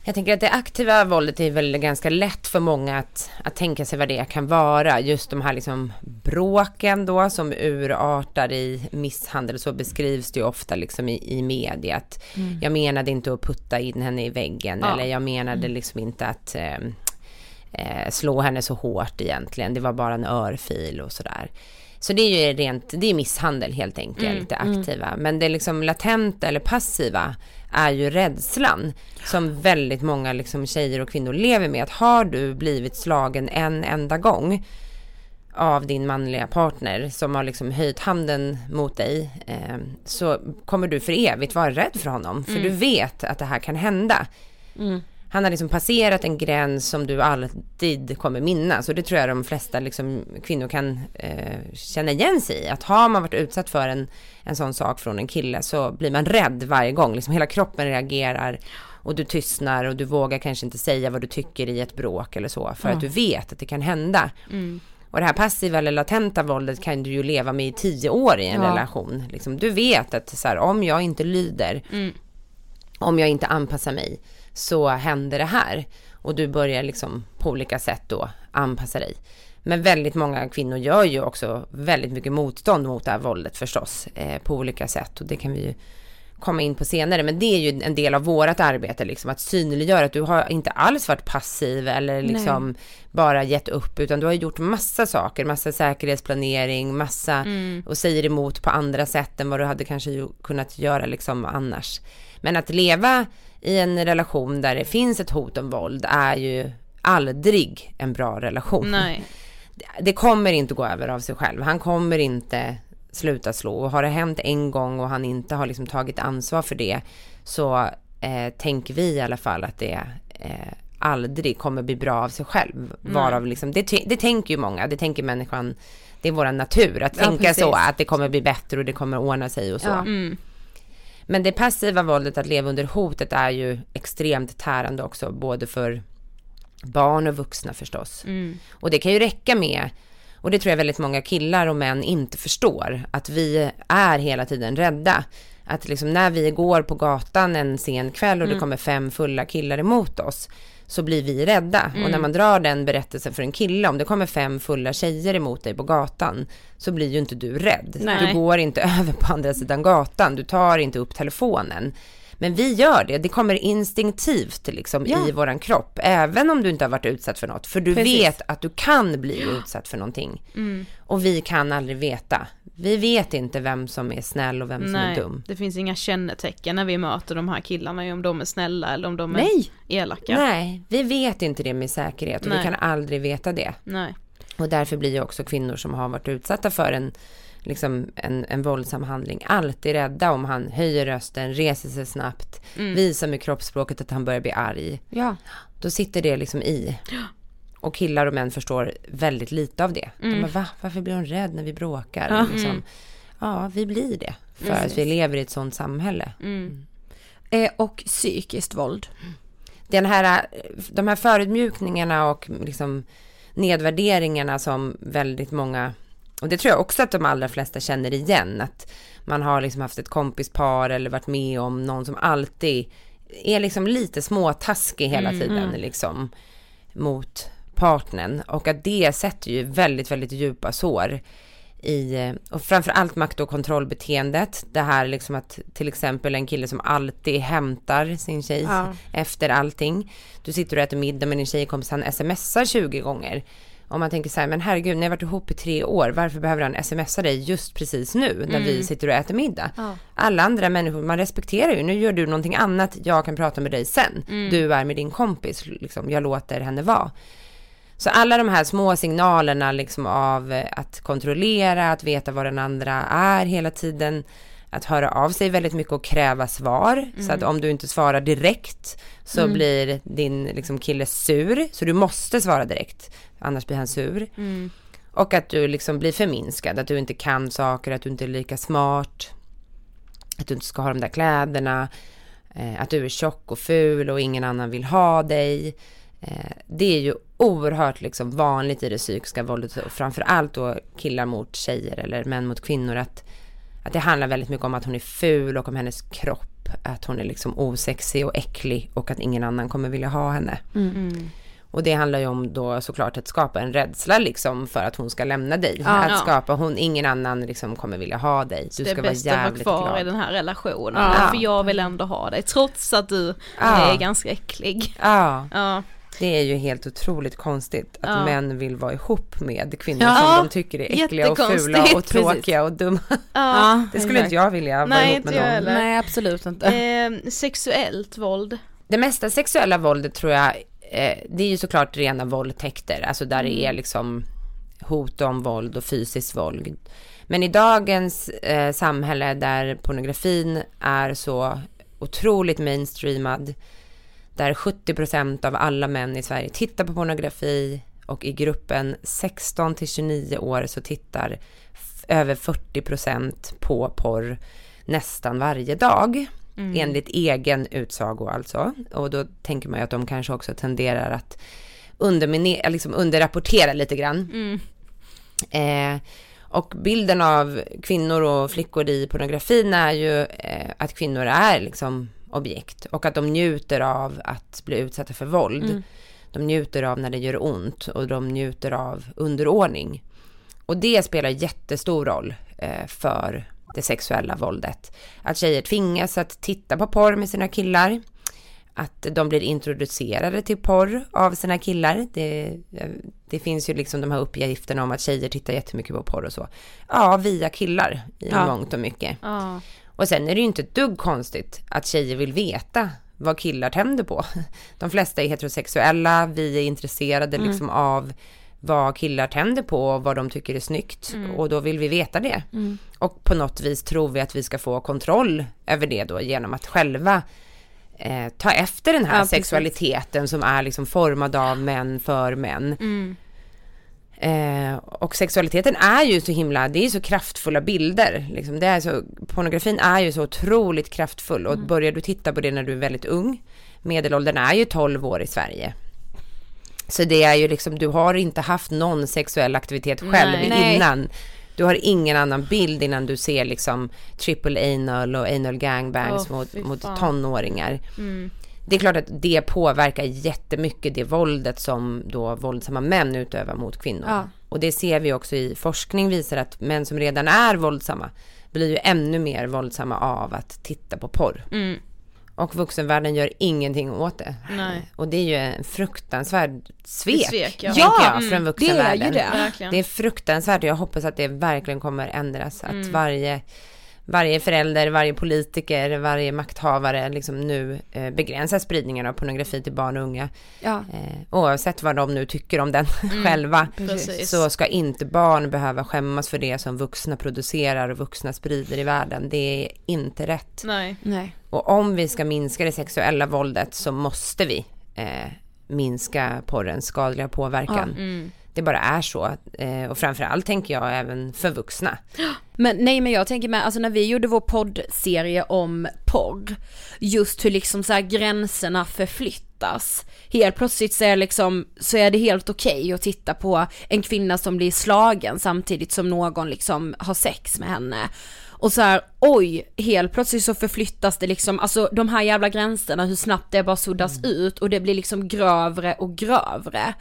Jag tänker att det aktiva våldet är väl ganska lätt för många att, att tänka sig vad det kan vara. Just de här liksom bråken då som urartar i misshandel. Så beskrivs det ju ofta liksom i, i media. Att Mm. Jag menade inte att putta in henne i väggen. Ja. Eller jag menade Mm. liksom inte att eh, eh, slå henne så hårt egentligen. Det var bara en örfil och sådär. Så det är ju rent, det är misshandel helt enkelt, Mm, det mm. aktiva. Men det liksom latenta eller passiva är ju rädslan som väldigt många liksom tjejer och kvinnor lever med. Att har du blivit slagen en enda gång av din manliga partner som har liksom höjt handen mot dig eh, så kommer du för evigt vara rädd för honom. För Mm. du vet att det här kan hända. Mm. Han har liksom passerat en gräns som du alltid kommer minnas och det tror jag de flesta liksom, kvinnor kan eh, känna igen sig i. Att har man varit utsatt för en, en sån sak från en kille så blir man rädd varje gång. Liksom hela kroppen reagerar och du tystnar och du vågar kanske inte säga vad du tycker i ett bråk eller så för Ja. att du vet att det kan hända. Mm. Och det här passiva eller latenta våldet kan du ju leva med i tio år i en Ja. relation. Liksom, du vet att så här, om jag inte lyder, Mm. om jag inte anpassar mig, så händer det här. Och du börjar liksom på olika sätt då anpassa dig. Men väldigt många kvinnor gör ju också väldigt mycket motstånd mot det här våldet förstås, eh, på olika sätt. Och det kan vi ju komma in på senare. Men det är ju en del av vårt arbete, liksom att synliggöra att du har inte alls varit passiv eller liksom Nej. bara gett upp, utan du har gjort massa saker, massa säkerhetsplanering, massa Mm. och säger emot på andra sätt än vad du hade kanske kunnat göra liksom annars. Men att leva i en relation där det finns ett hot om våld är ju aldrig en bra relation. Nej. Det kommer inte gå över av sig själv. Han kommer inte sluta slå. Och har det hänt en gång och han inte har liksom tagit ansvar för det så eh, tänker vi i alla fall att det eh, aldrig kommer bli bra av sig själv. Varav liksom, det, det tänker ju många, det tänker människan, det är vår natur att Ja, tänka så, precis. att det kommer bli bättre och det kommer ordna sig och så. Ja. Mm. Men det passiva våldet, att leva under hotet, är ju extremt tärande också, både för barn och vuxna förstås. Mm. Och det kan ju räcka med, och det tror jag väldigt många killar och män inte förstår, att vi är hela tiden rädda. Att liksom när vi går på gatan en sen kväll och det Mm. kommer fem fulla killar emot oss, så blir vi rädda. Mm. Och när man drar den berättelsen för en kille, om det kommer fem fulla tjejer emot dig på gatan, så blir ju inte du rädd. Nej. Du går inte över på andra sidan gatan, du tar inte upp telefonen. Men vi gör det, det kommer instinktivt liksom Ja. i våran kropp, även om du inte har varit utsatt för något. För du Precis. vet att du kan bli utsatt för någonting. Mm. Och vi kan aldrig veta. Vi vet inte vem som är snäll och vem som är Nej, dum. det finns inga kännetecken när vi möter de här killarna, om de är snälla eller om de är Nej. elaka. Nej, vi vet inte det med säkerhet och Nej. vi kan aldrig veta det. Nej. Och därför blir ju också kvinnor som har varit utsatta för en, liksom en, en våldsam handling alltid rädda om han höjer rösten, reser sig snabbt, Mm. visar med kroppsspråket att han börjar bli arg. Ja. Då sitter det liksom i. Och killar och män förstår väldigt lite av det. Mm. De bara, va? Varför blir hon rädd när vi bråkar? Ja. Liksom. Mm. Ja, vi blir det. För Precis. att vi lever i ett sånt samhälle. Eh, och psykiskt våld. Den här, de här förutmjukningarna och liksom nedvärderingarna som väldigt många, och det tror jag också att de allra flesta känner igen, att man har liksom haft ett kompispar eller varit med om någon som alltid är liksom lite småtaskig hela Mm, tiden mm. liksom mot partnern och att det sätter ju väldigt, väldigt djupa sår i, och framförallt makt och kontrollbeteendet. Det här liksom att till exempel en kille som alltid hämtar sin tjej Ja. efter allting. Du sitter och äter middag med din tjejkompis, han smsar 20 gånger. Om man tänker så här, men herregud, ni har varit ihop i tre år, varför behöver han smsa dig just precis nu när vi Mm. sitter och äter middag? Ja. Alla andra människor, man respekterar ju, nu gör du någonting annat, jag kan prata med dig sen. Mm. Du är med din kompis, liksom, jag låter henne vara. Så alla de här små signalerna liksom av eh, att kontrollera, att veta vad den andra är hela tiden, att höra av sig väldigt mycket och kräva svar. Så Mm. att om du inte svarar direkt så Mm. blir din liksom, kille sur. Så du måste svara direkt, annars blir han sur. Mm. Och att du liksom blir förminskad, att du inte kan saker, att du inte är lika smart. Att du inte ska ha de där kläderna. Eh, att du är tjock och ful och ingen annan vill ha dig. Eh, det är ju oerhört liksom vanligt i det psykiska våldet och framförallt då killar mot tjejer eller män mot kvinnor att, att det handlar väldigt mycket om att hon är ful och om hennes kropp, att hon är liksom osexig och äcklig och att ingen annan kommer vilja ha henne. Mm. Och det handlar ju om då såklart att skapa en rädsla liksom för att hon ska lämna dig. Ja. att Ja. skapa, hon, ingen annan liksom kommer vilja ha dig. Du det ska är vara bäst att vara jävligt kvar glad. i den här relationen. Ja. För jag vill ändå ha dig, trots att du Ja. är ganska äcklig. Ja. Ja. Det är ju helt otroligt konstigt att Ja. män vill vara ihop med kvinnor Ja. som de tycker är äckliga och fula och tråkiga precis. och dumma. Ja, det skulle inte jag vilja vara Nej, ihop med någon. heller. Nej absolut inte. Eh, sexuellt våld. Det mesta sexuella våldet tror jag, eh, det är ju såklart rena våldtäkter, alltså där det är Mm. liksom hot om våld och fysiskt våld. Men i dagens eh, samhälle där pornografin är så otroligt mainstreamad, där 70% av alla män i Sverige tittar på pornografi och i gruppen 16 till 29 år så tittar över 40% på porr nästan varje dag. Mm. Enligt egen utsago alltså. Och då tänker man ju att de kanske också tenderar att underminera, liksom underrapportera lite grann. Mm. Eh, och bilden av kvinnor och flickor i pornografin är ju eh, att kvinnor är liksom objekt och att de njuter av att bli utsatta för våld. Mm. De njuter av när det gör ont och de njuter av underordning. Och det spelar jättestor roll eh, för det sexuella våldet. Att tjejer tvingas att titta på porr med sina killar. Att de blir introducerade till porr av sina killar. Det, det finns ju liksom de här uppgifterna om att tjejer tittar jättemycket på porr och så. Ja, via killar i Ja. mångt och mycket. Ja. Och sen är det ju inte ett dugg konstigt att tjejer vill veta vad killar tänder på. De flesta är heterosexuella, vi är intresserade Mm. liksom av vad killar tänder på och vad de tycker är snyggt. Mm. Och då vill vi veta det. Mm. Och på något vis tror vi att vi ska få kontroll över det då genom att själva eh, ta efter den här Ja, precis. sexualiteten som är liksom formad av män för män. Mm. Eh, och sexualiteten är ju så himla, det är så kraftfulla bilder. Liksom. Det är så, pornografin är ju så otroligt kraftfull och börjar du titta på det när du är väldigt ung, medelåldern är ju 12 år i Sverige. Så det är ju liksom, du har inte haft någon sexuell aktivitet själv Nej. Nej. innan. Du har ingen annan bild innan du ser liksom triple anal och anal gangbangs Åh, mot, mot tonåringar. Mm. Det är klart att det påverkar jättemycket det våldet som då våldsamma män utövar mot kvinnor. Ja. Och det ser vi också i forskning visar att män som redan är våldsamma blir ju ännu mer våldsamma av att titta på porr. Mm. Och vuxenvärlden gör ingenting åt det. Nej. Och det är ju en fruktansvärd svek, Svek, ja. Ja, jag, mm, från det är ju det. Verkligen. Det är fruktansvärt och jag hoppas att det verkligen kommer ändras. Att Mm. varje, varje förälder, varje politiker, varje makthavare liksom nu eh, begränsar spridningen av pornografi till barn och unga. Ja. Eh, oavsett vad de nu tycker om den Mm, själva. precis. Så ska inte barn behöva skämmas för det som vuxna producerar och vuxna sprider i världen. Det är inte rätt. Nej. Nej. Och om vi ska minska det sexuella våldet så måste vi eh, minska porrens skadliga påverkan. Ja, mm. Det bara är så. Eh, och framförallt tänker jag även för vuxna. Men nej men jag tänker med, alltså när vi gjorde vår poddserie om porr, just hur liksom så här gränserna förflyttas. Helt plötsligt så är, liksom, så är det helt okej att titta på en kvinna som blir slagen samtidigt som någon liksom har sex med henne. Och så här, oj, helt plötsligt så förflyttas det liksom, alltså de här jävla gränserna, hur snabbt det bara suddas ut och det blir liksom grövre och grövre.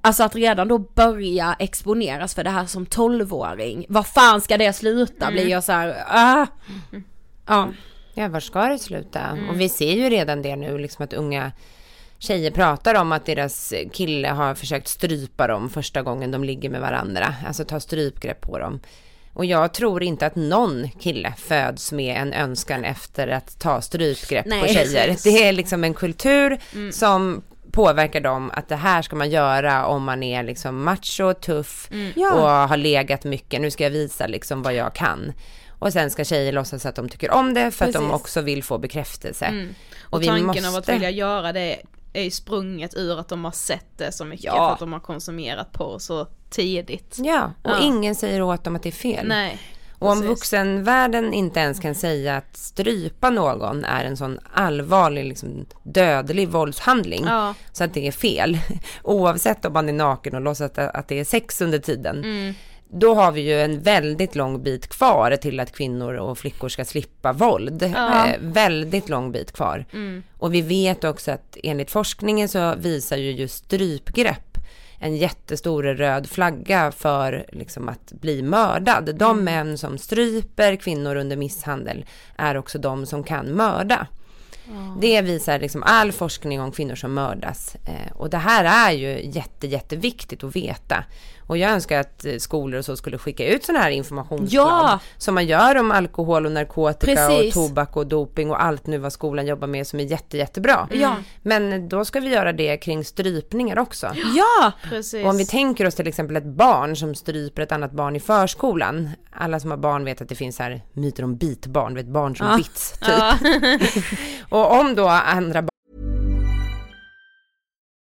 Alltså att redan då börja exponeras för det här som 12-åring, vad fan ska det sluta? Mm. Blir jag så här, ah. Ja. Ja, var ska det sluta? Och vi ser ju redan det nu, liksom att unga tjejer pratar om att deras kille har försökt strypa dem första gången de ligger med varandra. Alltså ta strypgrepp på dem. Och jag tror inte att någon kille föds med en önskan efter att ta strypgrepp på Nej, tjejer. precis. Det är liksom en kultur Mm. som påverkar dem att det här ska man göra om man är liksom macho, tuff Mm. Ja. och har legat mycket. Nu ska jag visa liksom vad jag kan. Och sen ska tjejer låtsas att de tycker om det för att de Precis. också vill få bekräftelse. Mm. Och, Och vi tanken måste- av att vilja göra det är ju sprunget ur att de har sett det så mycket Ja. för att de har konsumerat på så tidigt. Ja, och ingen säger åt dem att det är fel. Nej. Och om precis. vuxenvärlden inte ens kan säga att strypa någon är en sån allvarlig, liksom, dödlig våldshandling. Ja. Så att det är fel. Oavsett om man är naken och låtsas att, att det är sex under tiden. Mm. Då har vi ju en väldigt lång bit kvar till att kvinnor och flickor ska slippa våld. Ja. Eh, väldigt lång bit kvar. Mm. Och vi vet också att enligt forskningen så visar ju just strypgrepp en jättestor röd flagga för liksom att bli mördad. De Mm. män som stryper kvinnor under misshandel är också de som kan mörda. Det visar liksom all forskning om kvinnor som mördas. Eh, och det här är ju jätte, jätteviktigt att veta. Och jag önskar att eh, skolor och så skulle skicka ut sådana här informationsblad. Ja! Som man gör om alkohol och narkotika Precis. och tobak och doping och allt nu vad skolan jobbar med som är jätte, jättebra. Ja. Men då ska vi göra det kring strypningar också. Ja! Precis. Och om vi tänker oss till exempel ett barn som stryper ett annat barn i förskolan. Alla som har barn vet att det finns här myter om bitbarn, vet barn som Ja. bits typ. Ja. och om då andra barn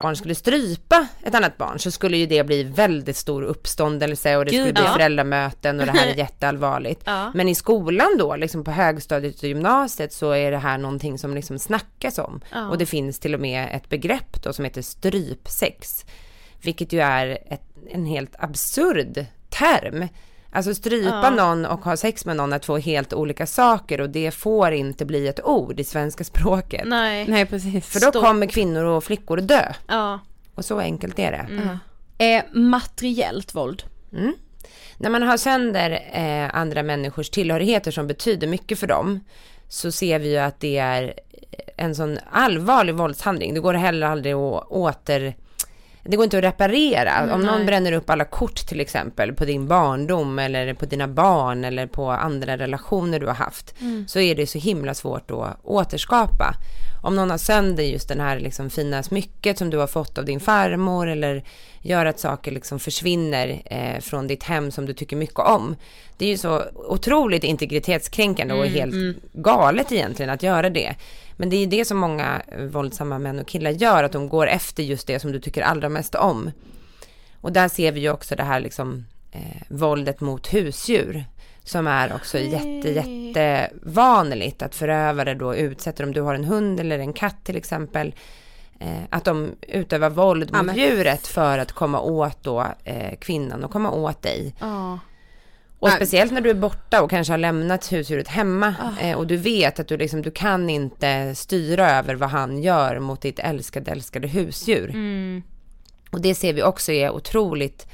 barn skulle strypa ett annat barn så skulle ju det bli väldigt stor uppståndelse och det Gud, skulle bli ja. föräldramöten och det här är jätteallvarligt. Ja. Men i skolan då, liksom på högstadiet och gymnasiet så är det här någonting som liksom snackas om. Ja. Och det finns till och med ett begrepp då som heter strypsex. Vilket ju är ett, en helt absurd term. Alltså strypa Ja. någon och ha sex med någon är två helt olika saker och det får inte bli ett ord i svenska språket. Nej. Nej, precis. För då Stopp. kommer kvinnor och flickor dö. Ja. Och så enkelt är det. Mm. Eh, materiellt våld. Mm. När man har sönder eh, andra människors tillhörigheter som betyder mycket för dem så ser vi ju att det är en sån allvarlig våldshandling. Det går heller aldrig att åter... Det går inte att reparera. Mm, Om någon nej. bränner upp alla kort till exempel på din barndom eller på dina barn eller på andra relationer du har haft Mm. så är det så himla svårt att återskapa. Om någon har sönder just den här liksom fina smycket som du har fått av din farmor eller gör att saker liksom försvinner eh, från ditt hem som du tycker mycket om. Det är ju så otroligt integritetskränkande och Mm, helt mm. galet egentligen att göra det. Men det är ju det som många eh, våldsamma män och killar gör, att de går efter just det som du tycker allra mest om. Och där ser vi ju också det här liksom eh, våldet mot husdjur. Som är också jätte, jätte vanligt att förövare då utsätter, om du har en hund eller en katt till exempel, eh, att de utövar våld Ja, mot men- djuret för att komma åt då eh, kvinnan och komma åt dig. Ja. Och Nej. speciellt när du är borta och kanske har lämnat husdjuret hemma eh, och du vet att du liksom, du kan inte styra över vad han gör mot ditt älskade, älskade husdjur. Mm. Och det ser vi också är otroligt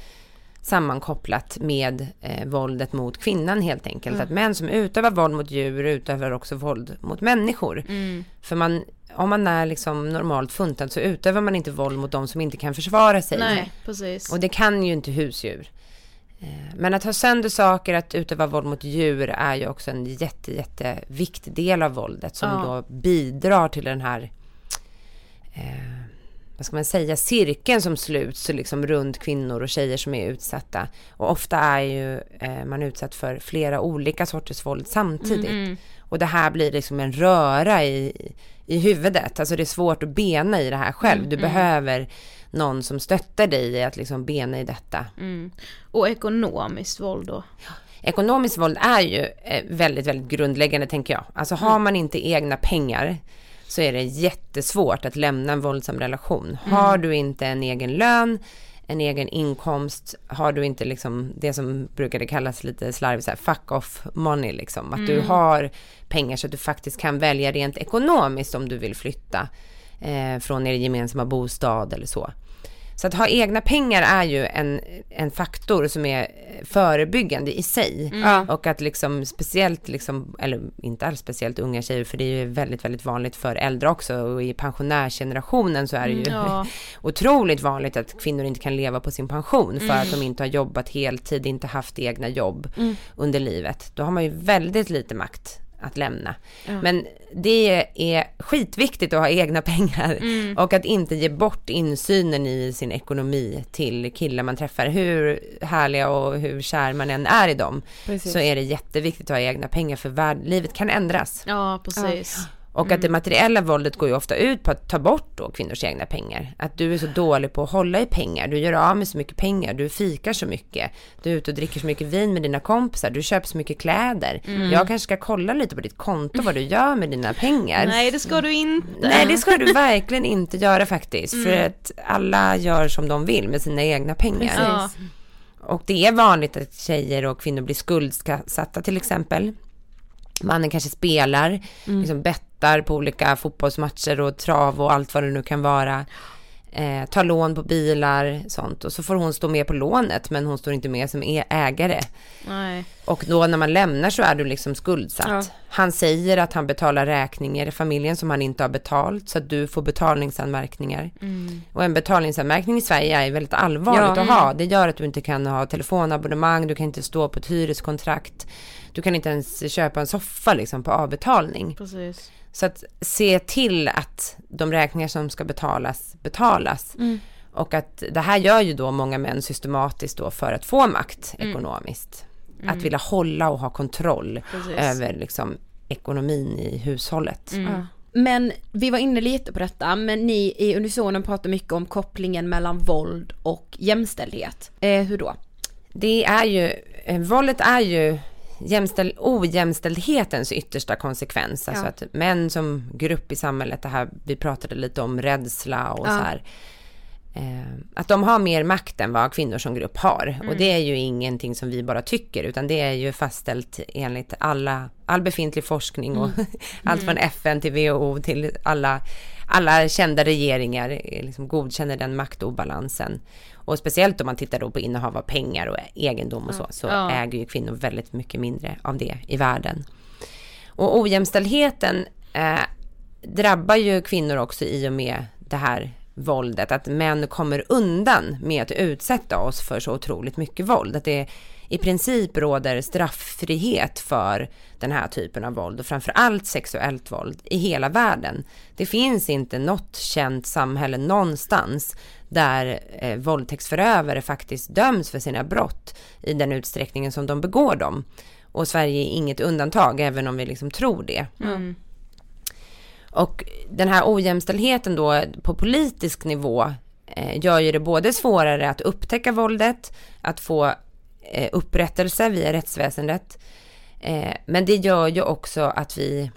sammankopplat med eh, våldet mot kvinnan helt enkelt. Mm. Att män som utövar våld mot djur utövar också våld mot människor. Mm. För man, om man är liksom normalt funtad så utövar man inte våld mot de som inte kan försvara sig. Nej, precis. Och det kan ju inte husdjur. Eh, Men att ha sönder saker, att utöva våld mot djur är ju också en jätte, jätteviktig del av våldet som Ja. då bidrar till den här eh, vad ska man säga, cirkeln som sluts liksom runt kvinnor och tjejer som är utsatta. Och ofta är ju eh, man utsatt för flera olika sorters våld samtidigt. Mm, mm. Och det här blir liksom en röra i, i huvudet. Alltså det är svårt att bena i det här själv. Mm, du mm. behöver någon som stöttar dig i att liksom bena i detta. Mm. Och ekonomiskt våld då? Ekonomiskt våld är ju eh, väldigt, väldigt grundläggande tänker jag. Alltså har man inte egna pengar så är det jättesvårt att lämna en våldsam relation. Mm. Har du inte en egen lön, en egen inkomst, har du inte liksom det som brukade kallas lite slarvigt så här fuck off money liksom. Att du Mm. har pengar så att du faktiskt kan välja rent ekonomiskt om du vill flytta eh, från er gemensamma bostad eller så. Så att ha egna pengar är ju en, en faktor som är förebyggande i sig. Mm. Och att liksom speciellt, liksom, eller inte alls speciellt unga tjejer, för det är ju väldigt, väldigt vanligt för äldre också. Och i pensionärsgenerationen så är det ju Mm, otroligt vanligt att kvinnor inte kan leva på sin pension för Mm. att de inte har jobbat heltid, inte haft egna jobb Mm. under livet. Då har man ju väldigt lite makt att lämna. Ja. Men det är skitviktigt att ha egna pengar Mm. och att inte ge bort insynen i sin ekonomi till killar man träffar. Hur härliga och hur kär man än är i dem Precis. så är det jätteviktigt att ha egna pengar för värld, livet kan ändras. Ja, precis. Och att det materiella våldet går ju ofta ut på att ta bort då kvinnors egna pengar. Att du är så dålig på att hålla i pengar, du gör av med så mycket pengar, du fikar så mycket, du är ute och dricker så mycket vin med dina kompisar, du köper så mycket kläder. Mm. Jag kanske ska kolla lite på ditt konto vad du gör med dina pengar. Nej, det ska du inte. Nej, det ska du verkligen inte göra faktiskt. För Mm. att alla gör som de vill med sina egna pengar. Ja. Och det är vanligt att tjejer och kvinnor blir skuldsatta till exempel. Mannen kanske spelar, Mm. liksom bettar på olika fotbollsmatcher och trav och allt vad det nu kan vara. Eh, tar lån på bilar, sånt. Och så får hon stå med på lånet, men hon står inte med som ägare. Nej. Och då när man lämnar så är du liksom skuldsatt. Ja. Han säger att han betalar räkningar i familjen som han inte har betalt, så att du får betalningsanmärkningar. Mm. Och en betalningsanmärkning i Sverige är väldigt allvarligt Ja. att ha. Det gör att du inte kan ha telefonabonnemang, du kan inte stå på ett hyreskontrakt. Du kan inte ens köpa en soffa liksom på avbetalning. Precis. Så att se till att de räkningar som ska betalas, betalas. Mm. Och att det här gör ju då många män systematiskt då för att få makt Mm. ekonomiskt. Mm. Att vilja hålla och ha kontroll Precis. över liksom ekonomin i hushållet. Ja. Men vi var inne lite på detta, men ni i Unisonen pratar mycket om kopplingen mellan våld och jämställdhet. Eh, hur då? Det är ju, eh, våldet är ju jämställ, ojämställdhetens yttersta konsekvens. Alltså Ja. att män som grupp i samhället, det här, vi pratade lite om rädsla och Ja. så här. Eh, att de har mer makt än vad kvinnor som grupp har. Mm. Och det är ju ingenting som vi bara tycker, utan det är ju fastställt enligt alla, all befintlig forskning och Mm. allt från Mm. FN till WHO till alla, alla kända regeringar eh, liksom godkänner den maktobalansen. Och speciellt om man tittar då på innehav av pengar och egendom och så, så Ja. äger ju kvinnor väldigt mycket mindre av det i världen. Och ojämställdheten eh, drabbar ju kvinnor också i och med det här våldet. Att män kommer undan med att utsätta oss för så otroligt mycket våld. Att det i princip råder strafffrihet för den här typen av våld och framförallt sexuellt våld i hela världen. Det finns inte något känt samhälle någonstans där eh, våldtäktsförövare faktiskt döms för sina brott i den utsträckningen som de begår dem. Och Sverige är inget undantag, även om vi liksom tror det. Mm. Och den här ojämställdheten då på politisk nivå eh, gör ju det både svårare att upptäcka våldet, att få eh, upprättelse via rättsväsendet. Eh, men det gör ju också att vi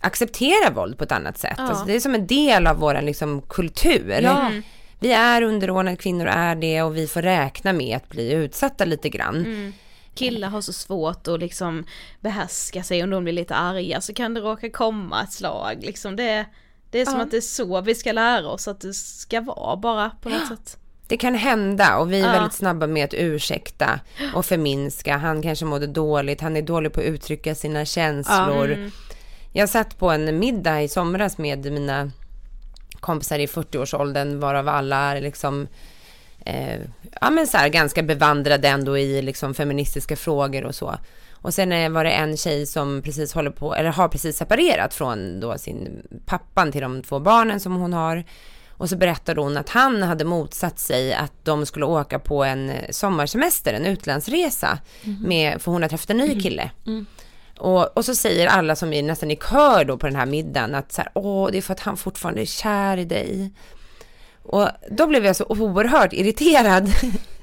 accepterar våld på ett annat sätt. Ja. Alltså det är som en del av vår liksom, kultur. Ja. Vi är underordnade, kvinnor är det och vi får räkna med att bli utsatta lite grann. Mm. Killar har så svårt att liksom behärska sig om de blir lite arga så kan det råka komma ett slag liksom. Det, det är som Ja. att det är så vi ska lära oss att det ska vara bara på något sätt. Det kan hända och vi är Ja. väldigt snabba med att ursäkta och förminska. Han kanske mådde dåligt, han är dålig på att uttrycka sina känslor. Ja. Mm. Jag satt på en middag i somras med mina kompisar i 40-årsåldern varav alla är liksom eh, ja men så här ganska bevandrade ändå i liksom feministiska frågor och så. Och sen eh, var det en tjej som precis håller på, eller har precis separerat från då sin pappan till de två barnen som hon har. Och så berättade hon att han hade motsatt sig att de skulle åka på en eh, sommarsemester, en utlandsresa. Mhm. Med, för hon har träffat en ny kille. Mm. Och, och så säger alla som är nästan i kör då på den här middagen att så här, åh det är för att han fortfarande är kär i dig. Och då blev jag så oerhört irriterad.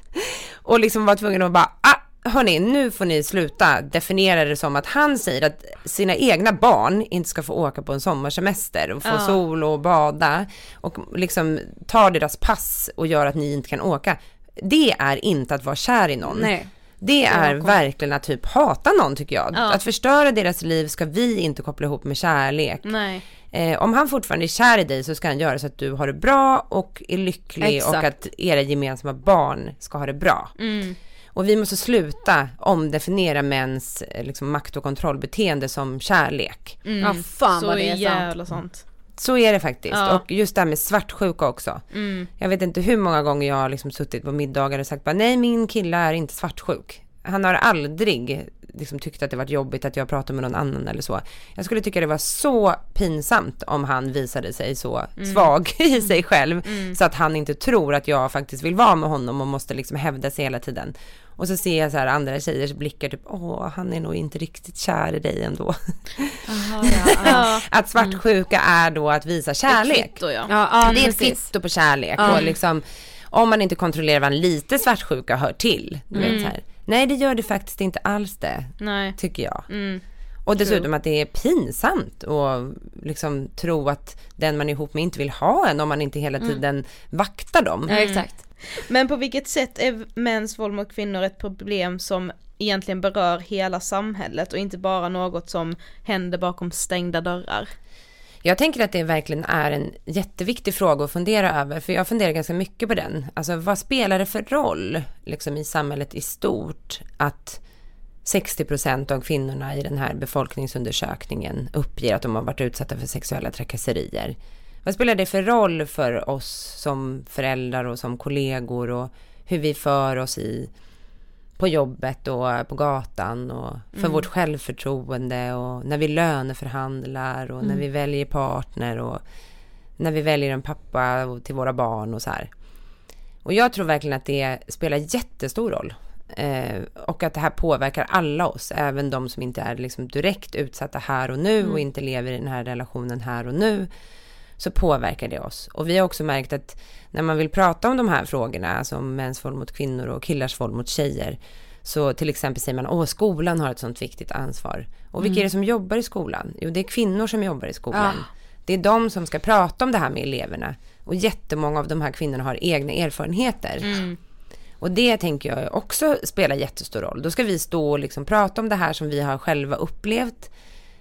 och liksom var tvungen att bara, ah, hörni, nu får ni sluta definiera det som att han säger att sina egna barn inte ska få åka på en sommarsemester och få Ja. sol och bada och liksom tar deras pass och gör att ni inte kan åka. Det är inte att vara kär i någon. Nej. Det är verkligen att typ hata någon tycker jag. Ja. Att förstöra deras liv ska vi inte koppla ihop med kärlek. Nej. Eh, om han fortfarande är kär i dig så ska han göra så att du har det bra och är lycklig Exakt. och att era gemensamma barn ska ha det bra. Mm. Och vi måste sluta omdefiniera mäns eh, liksom, makt och kontrollbeteende som kärlek. Mm. Ja, fan så vad det är jävla sant. sant. Så är det faktiskt. Ja. Och just det här med svartsjuka också. Mm. Jag vet inte hur många gånger jag har liksom suttit på middagar och sagt bara nej min kille är inte svartsjuk. Han har aldrig liksom tyckt att det varit jobbigt att jag pratar med någon annan eller så. Jag skulle tycka det var så pinsamt om han visade sig så Mm. svag i sig själv. Mm. Så att han inte tror att jag faktiskt vill vara med honom och måste liksom hävda sig hela tiden. Och så ser jag så här andra tjejers blickar typ, åh han är nog inte riktigt kär i dig ändå. Aha, ja, ja. att svartsjuka är då att visa kärlek. Ett kvitto, ja. Ja, ja, det är ett kvitto på kärlek. Ja. Och liksom, om man inte kontrollerar vad en lite svartsjuka hör till. Du Mm. vet, så här. Nej det gör det faktiskt inte alls det. Nej. Tycker jag. Mm. Och dessutom True. att det är pinsamt att liksom tro att den man är ihop med inte vill ha en om man inte hela Mm. tiden vaktar dem. Men på vilket sätt är mäns våld mot kvinnor ett problem som egentligen berör hela samhället och inte bara något som händer bakom stängda dörrar? Jag tänker att det verkligen är en jätteviktig fråga att fundera över, för jag funderar ganska mycket på den. Alltså vad spelar det för roll liksom, i samhället i stort att 60 procent av kvinnorna i den här befolkningsundersökningen uppger att de har varit utsatta för sexuella trakasserier. Vad spelar det för roll för oss som föräldrar och som kollegor och hur vi för oss i på jobbet och på gatan och för Mm. vårt självförtroende och när vi löneförhandlar och när Mm. vi väljer partner och när vi väljer en pappa till våra barn och så här. Och jag tror verkligen att det spelar jättestor roll. Eh, och att det här påverkar alla oss, även de som inte är liksom direkt utsatta här och nu Mm. och inte lever i den här relationen här och nu. Så påverkar det oss. Och vi har också märkt att när man vill prata om de här frågorna, alltså om mäns våld mot kvinnor och killars våld mot tjejer, så till exempel säger man att skolan har ett sånt viktigt ansvar. Och vilka Mm. är det som jobbar i skolan? Jo, det är kvinnor som jobbar i skolan. Ja. Det är de som ska prata om det här med eleverna. Och jättemånga av de här kvinnorna har egna erfarenheter. Och det tänker jag också spelar jättestor roll. Då ska vi stå och liksom prata om det här som vi har själva upplevt.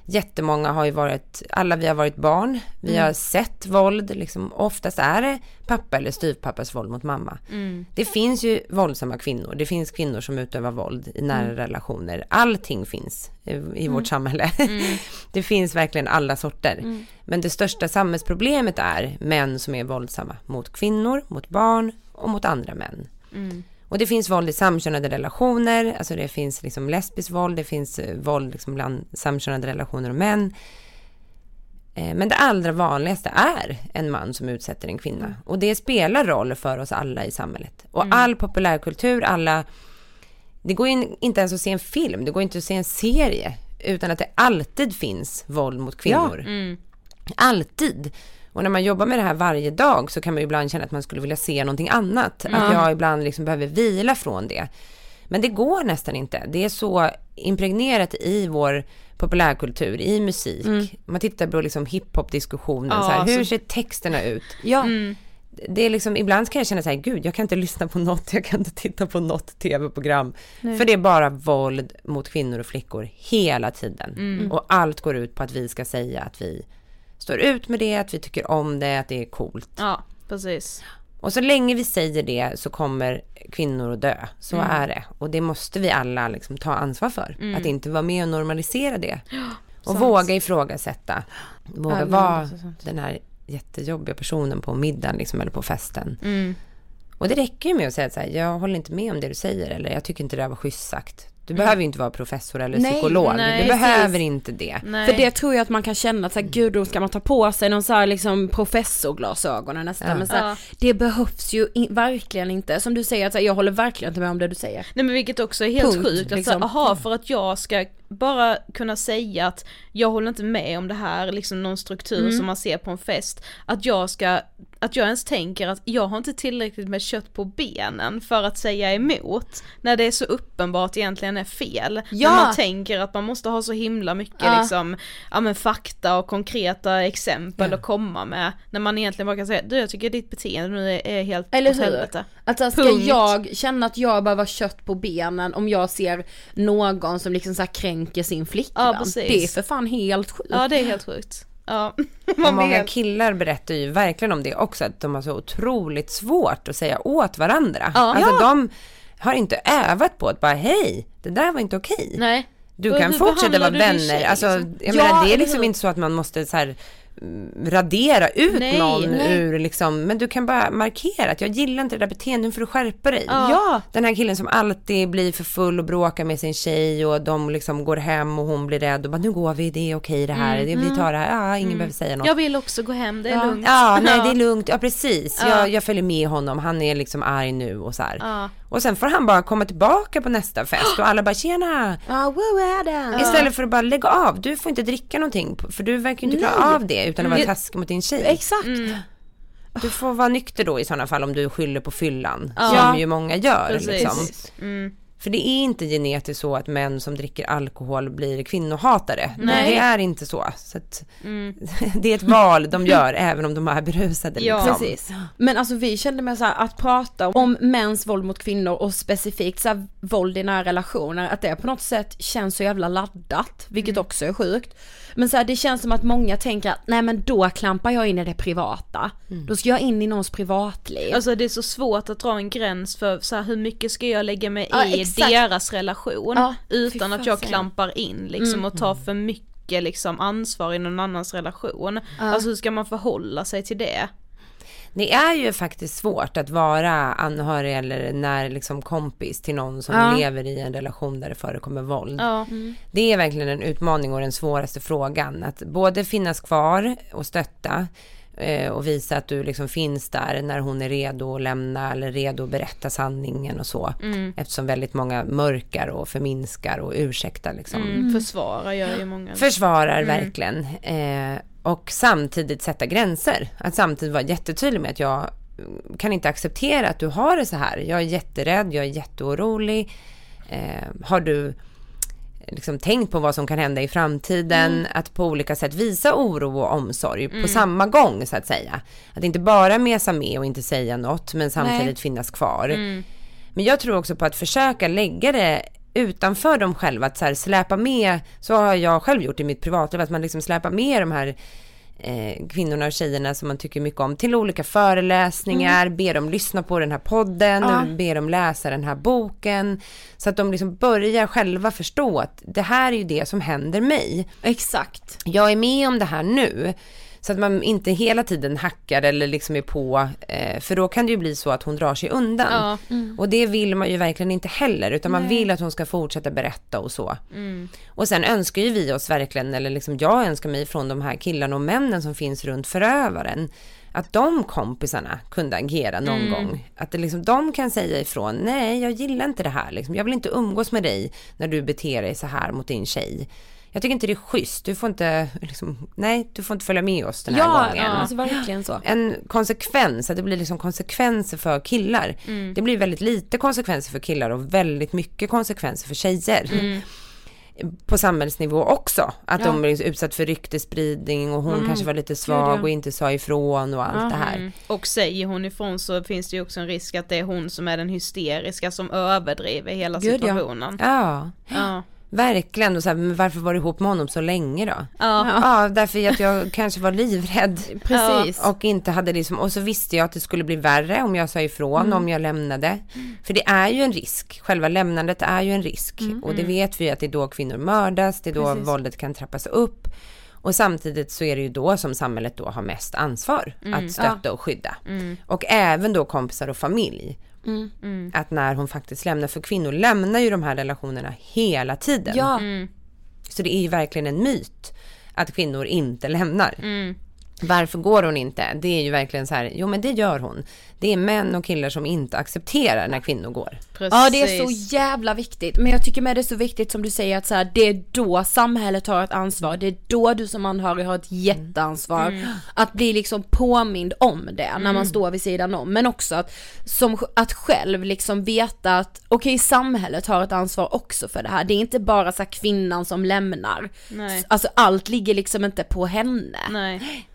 Jättemånga har ju varit, alla vi har varit barn, vi Mm. har sett våld, liksom, oftast är det pappa eller styvpappas våld mot mamma. Mm. Det finns ju våldsamma kvinnor, det finns kvinnor som utövar våld i nära Mm. relationer. Allting finns i, i Mm. vårt samhälle. Mm. det finns verkligen alla sorter. Mm. Men det största samhällsproblemet är män som är våldsamma mot kvinnor, mot barn och mot andra män. Mm. Och det finns våld i samkönade relationer, alltså det finns liksom lesbiskt våld, det finns eh, våld liksom bland samkönade relationer och män. Eh, Men det allra vanligaste är en man som utsätter en kvinna. Och det spelar roll för oss alla i samhället. Och Mm. all populärkultur, alla... Det går in, inte ens att se en film, det går inte att se en serie utan att det alltid finns våld mot kvinnor. Mm. Alltid. Och när man jobbar med det här varje dag så kan man ju ibland känna att man skulle vilja se någonting annat. Ja. Att jag ibland liksom behöver vila från det. Men det går nästan inte. Det är så impregnerat i vår populärkultur, i musik. Mm. Man tittar på liksom hiphop-diskussionen, Ja, så här, hur alltså- ser texterna ut? Ja. Det är liksom, ibland kan jag känna så här, gud jag kan inte lyssna på något, jag kan inte titta på något tv-program. För det är bara våld mot kvinnor och flickor hela tiden. Mm. Och allt går ut på att vi ska säga att vi står ut med det, att vi tycker om det, att det är coolt. Ja, precis. Och så länge vi säger det så kommer kvinnor att dö. Så Mm. är det. Och det måste vi alla liksom ta ansvar för. Mm. Att inte vara med och normalisera det. Och sant. våga ifrågasätta. Våga Ja, vara sant. den här jättejobbiga personen på middagen liksom, eller på festen. Mm. Och det räcker ju med att säga så här, jag håller inte med om det du säger eller jag tycker inte det där var schysst sagt. Du behöver ju inte vara professor eller Nej, psykolog. nej, du precis. behöver inte det. För det tror jag att man kan känna att så här, gud då ska man ta på sig någon så här liksom professorglasögonen nästan. Ja. Men så här, Ja. det behövs ju i, verkligen inte. Som du säger, att så här, jag håller verkligen inte med om det du säger. Nej men vilket också är helt Punkt, sjukt, att liksom. liksom. aha för att jag ska bara kunna säga att jag håller inte med om det här, liksom någon struktur Mm. som man ser på en fest, att jag ska, att jag ens tänker att jag har inte tillräckligt med kött på benen för att säga emot, när det är så uppenbart egentligen är fel. Ja. Men man tänker att man måste ha så himla mycket Ja. liksom, ja men fakta och konkreta exempel att komma med, när man egentligen bara kan säga, du jag tycker ditt beteende nu är, är helt Eller åt helvete. Att så här, ska Punkt. jag känna att jag behöver kött på benen om jag ser någon som liksom så här kränker sin flickvän? Ja. Det är för fan helt sjukt. Ja det är helt sjukt. Ja. Och många killar berättar ju verkligen om det också, att de har så otroligt svårt att säga åt varandra. Ja. Alltså Ja. de har inte övat på att bara hej, det där var inte okej. Nej. Du Och kan fortsätta vara vänner. tjej, Alltså, liksom? jag Ja, menar, det är liksom inte så att man måste så här, radera ut Nej, någon nej. ur liksom, men du kan bara markera att jag gillar inte det där beteendet, nu får du skärpa dig. Ja. Den här killen som alltid blir för full och bråkar med sin tjej och de liksom går hem och hon blir rädd och bara nu går vi, det är okej det här, Mm. det, vi tar det här, ja, ingen Mm. behöver säga något. Jag vill också gå hem, det är ja. lugnt. Ja, nej det är lugnt, ja precis. Ja. Jag, jag följer med honom, han är liksom arg nu och så här. Ja. Och sen får han bara komma tillbaka på nästa fest och alla bara tjena. Ja, woo det? Istället för att bara lägga av, du får inte dricka någonting för du verkar ju inte klara Nej. av det utan att vara Mm. taskig mot din tjej. Exakt. Du får vara nykter då i sådana fall om du skyller på fyllan. Ja. Som ju många gör Precis. liksom. Mm. För det är inte genetiskt så att män som dricker alkohol blir kvinnohatare. Nej. Det är inte så. så att Mm. det är ett val de gör även om de är berusade. Ja, liksom. precis. Men alltså vi kände med så här, att prata om mäns våld mot kvinnor och specifikt så här, våld i nära relationer, att det på något sätt känns så jävla laddat, vilket också är sjukt. Men så här, det känns som att många tänker att nej men då klampar jag in i det privata. Då ska jag in i någons privatliv. Alltså det är så svårt att dra en gräns för så här, hur mycket ska jag lägga mig Ja, i exakt. deras relation Ja, utan att jag klampar in liksom Mm. och tar för mycket liksom ansvar i någon annans relation. Alltså hur ska man förhålla sig till det? Det är ju faktiskt svårt att vara anhörig eller när liksom kompis till någon som Ja. lever i en relation där det förekommer våld. Ja. Det är verkligen en utmaning och den svåraste frågan. Att både finnas kvar och stötta eh, och visa att du liksom finns där när hon är redo att lämna eller redo att berätta sanningen och så. Mm. Eftersom väldigt många mörkar och förminskar och ursäktar liksom. Mm. Försvara gör ju många. Försvarar Mm. verkligen. Eh, och samtidigt sätta gränser. Att samtidigt vara jättetydlig med att jag kan inte acceptera att du har det så här. Jag är jätterädd, jag är jätteorolig. Eh, har du liksom tänkt på vad som kan hända i framtiden? Mm. Att på olika sätt visa oro och omsorg Mm. på samma gång så att säga. Att inte bara mesa med och inte säga något men samtidigt Nej. finnas kvar. Mm. Men jag tror också på att försöka lägga det utanför dem själva, att så här släpa med, så har jag själv gjort i mitt privatliv, att man liksom släpar med de här eh, kvinnorna och tjejerna som man tycker mycket om till olika föreläsningar, ber dem lyssna på den här podden, Ja. ber dem läsa den här boken. Så att de liksom börjar själva förstå att det här är ju det som händer mig. Exakt. Jag är med om det här nu. Så att man inte hela tiden hackar eller liksom är på, eh, för då kan det ju bli så att hon drar sig undan. Ja. Mm. Och det vill man ju verkligen inte heller, utan man Nej. vill att hon ska fortsätta berätta och så. Mm. Och sen önskar ju vi oss verkligen, eller liksom jag önskar mig från de här killarna och männen som finns runt förövaren, att de kompisarna kunde agera någon Mm. gång. Att det liksom, de kan säga ifrån, nej jag gillar inte det här, liksom. jag vill inte umgås med dig när du beter dig så här mot din tjej. Jag tycker inte det är schysst, du får inte, liksom, nej du får inte följa med oss den här Ja, gången. ja, alltså verkligen så. En konsekvens, att det blir liksom konsekvenser för killar. Mm. Det blir väldigt lite konsekvenser för killar och väldigt mycket konsekvenser för tjejer. Mm. På samhällsnivå också. Att Ja. de blir utsatt för ryktesspridning och hon Mm. kanske var lite svag och inte sa ifrån och allt det här. Mm. Och säger hon ifrån så finns det ju också en risk att det är hon som är den hysteriska som överdriver hela Gud, situationen. Ja. Ja. Verkligen, och så här, men varför var du ihop med honom så länge då? Ja. ja därför att jag kanske var livrädd. Precis. Och inte hade liksom, och så visste jag att det skulle bli värre om jag sa ifrån, Mm. om jag lämnade. För det är ju en risk, själva lämnandet är ju en risk. Och det vet vi att det är då kvinnor mördas, det är då Precis. våldet kan trappas upp. Och samtidigt så är det ju då som samhället då har mest ansvar Mm. att stötta Ja. och skydda. Mm. Och även då kompisar och familj. Mm. Att när hon faktiskt lämnar, för kvinnor lämnar ju de här relationerna hela tiden. Ja. Så det är ju verkligen en myt att kvinnor inte lämnar. Mm. Varför går hon inte? Det är ju verkligen så här, jo men det gör hon. Det är män och killar som inte accepterar när kvinnor går. Ja det är så jävla viktigt. Men jag tycker med det är så viktigt som du säger att så här, det är då samhället har ett ansvar. Det är då du som anhörig har ett jätteansvar. Mm. Att bli liksom påmind om det när man Mm. står vid sidan om. Men också att, som, att själv liksom veta att okej samhället har ett ansvar också för det här. Det är inte bara så här, kvinnan som lämnar. Nej. Alltså allt ligger liksom inte på henne. Nej.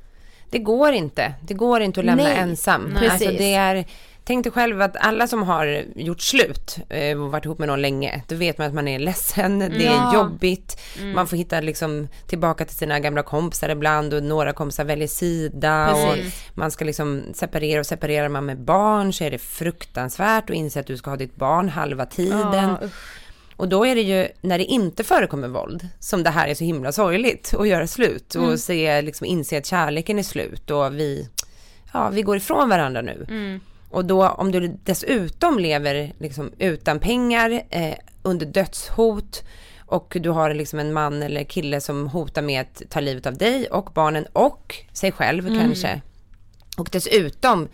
Det går inte. Det går inte att lämna Nej, ensam. precis. Alltså det är, tänk dig själv att alla som har gjort slut eh, och varit ihop med någon länge, då vet man att man är ledsen, det är Ja. jobbigt, Mm. man får hitta liksom tillbaka till sina gamla kompisar ibland och några kompisar väljer sida Precis. och man ska liksom separera och separerar man med barn så är det fruktansvärt att inse att du ska ha ditt barn halva tiden. Ja, Och då är det ju när det inte förekommer våld som det här är så himla sorgligt att göra slut och Mm. se, liksom inse att kärleken är slut och vi, ja, vi går ifrån varandra nu. Mm. Och då om du dessutom lever liksom utan pengar, eh, under dödshot och du har liksom en man eller kille som hotar med att ta livet av dig och barnen och sig själv Mm. kanske. Och dessutom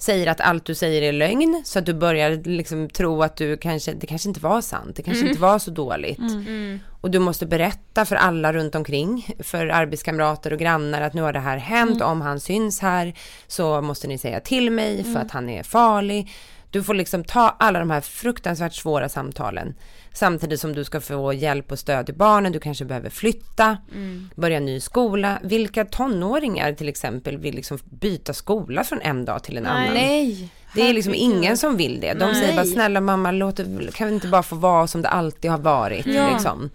säger att allt du säger är lögn så att du börjar liksom tro att du kanske, det kanske inte var sant, det kanske Mm. inte var så dåligt. Mm. Och du måste berätta för alla runt omkring, för arbetskamrater och grannar att nu har det här hänt, Mm. om han syns här så måste ni säga till mig för Mm. att han är farlig. Du får liksom ta alla de här fruktansvärt svåra samtalen. Samtidigt som du ska få hjälp och stöd till barnen, du kanske behöver flytta, Mm. börja ny skola. Vilka tonåringar till exempel vill liksom byta skola från en dag till en Nej. annan? Nej. Det är liksom ingen som vill det. De Nej. säger bara snälla mamma, låt kan vi inte bara få vara som det alltid har varit Ja. liksom.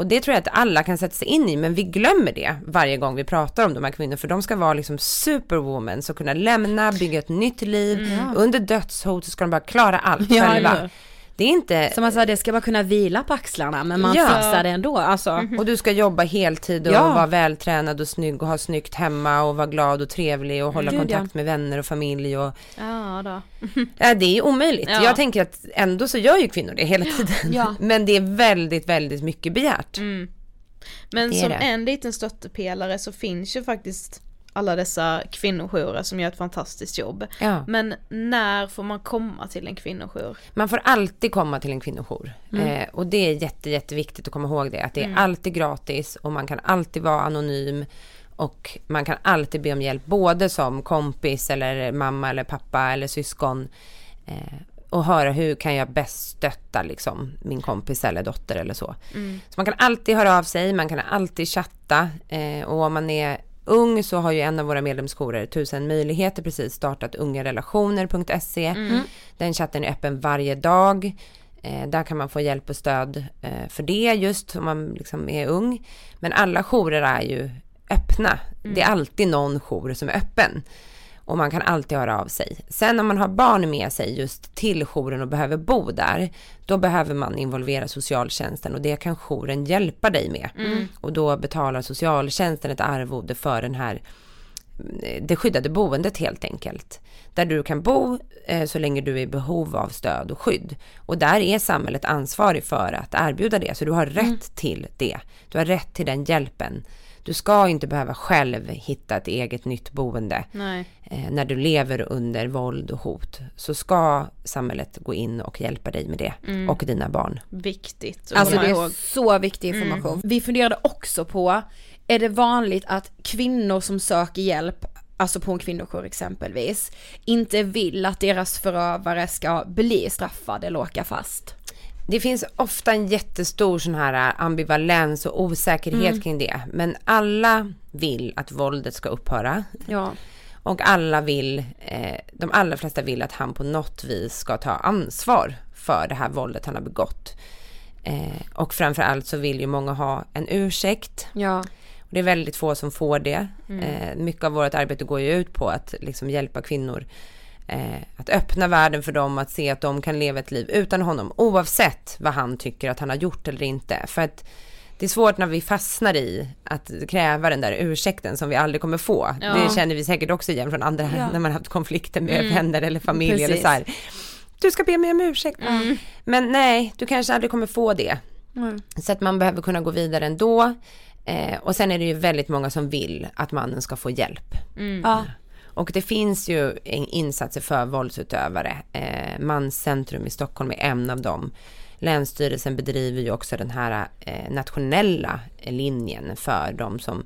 Och det tror jag att alla kan sätta sig in i, men vi glömmer det varje gång vi pratar om de här kvinnorna, för de ska vara liksom superwoman, så kunna lämna, bygga ett nytt liv, Mm. under dödshot så ska de bara klara allt Ja, själva. ja. Det är inte... Som man sa, det ska bara kunna vila på axlarna men man Ja. fixar det ändå. Alltså. Och du ska jobba heltid och Ja. vara vältränad och snygg och ha snyggt hemma och vara glad och trevlig och hålla Gud, ja. kontakt med vänner och familj och Ja då. Ja, det är ju omöjligt. Ja. Jag tänker att ändå så gör ju kvinnor det hela tiden. Ja. Men det är väldigt, väldigt mycket begärt. Mm. Men som det. en liten stöttepelare så finns ju faktiskt alla dessa kvinnojourer som gör ett fantastiskt jobb. Ja. Men när får man komma till en kvinnojour? Man får alltid komma till en kvinnojour. Mm. Eh, och det är jätte, jätteviktigt att komma ihåg det. Att det är Mm. alltid gratis och man kan alltid vara anonym. Och man kan alltid be om hjälp, både som kompis eller mamma eller pappa eller syskon. Eh, och höra hur kan jag bäst stötta liksom min kompis eller dotter eller så. Mm. Så man kan alltid höra av sig, man kan alltid chatta eh, och om man är ung så har ju en av våra medlemsjourer Tusen möjligheter precis startat ungarelationer.se. Mm. Den chatten är öppen varje dag. Eh, där kan man få hjälp och stöd eh, för det just om man liksom är ung. Men alla jourer är ju öppna. Mm. Det är alltid någon jour som är öppen. Och man kan alltid höra av sig. Sen om man har barn med sig just till jouren och behöver bo där, då behöver man involvera socialtjänsten och det kan jouren hjälpa dig med. Mm. Och då betalar socialtjänsten ett arvode för den här eh, det skyddade boendet helt enkelt. Där du kan bo eh, så länge du är i behov av stöd och skydd. Och där är samhället ansvarig för att erbjuda det. Så du har rätt till det. Du har rätt till den hjälpen. Du ska inte behöva själv hitta ett eget nytt boende. Nej. Eh, när du lever under våld och hot så ska samhället gå in och hjälpa dig med det. Mm. Och dina barn. Viktigt. Alltså det är ihåg. så viktig information. Mm. Vi funderade också på, är det vanligt att kvinnor som söker hjälp, alltså på en kvinnojour exempelvis, inte vill att deras förövare ska bli straffade eller åka fast? Det finns ofta en jättestor sån här ambivalens och osäkerhet Mm. kring det. Men alla vill att våldet ska upphöra. Ja. Och alla vill, eh, de allra flesta vill att han på något vis ska ta ansvar för det här våldet han har begått. Eh, och framförallt så vill ju många ha en ursäkt. Ja. Och det är väldigt få som får det. Mm. Eh, mycket av vårt arbete går ju ut på att liksom hjälpa kvinnor eh, att öppna världen för dem, att se att de kan leva ett liv utan honom, oavsett vad han tycker att han har gjort eller inte. För att det är svårt när vi fastnar i att kräva den där ursäkten som vi aldrig kommer få. Ja. Det känner vi säkert också igen från andra, Ja. när man har haft konflikter med Mm. vänner eller familj eller Precis. så här. Du ska be mig om ursäkt. Mm. Men nej, du kanske aldrig kommer få det. Mm. Så att man behöver kunna gå vidare ändå. Eh, och sen är det ju väldigt många som vill att mannen ska få hjälp. Mm. Ja. Och det finns ju insatser för våldsutövare. Eh, Manscentrum i Stockholm är en av dem. Länsstyrelsen bedriver ju också den här eh, nationella linjen för de som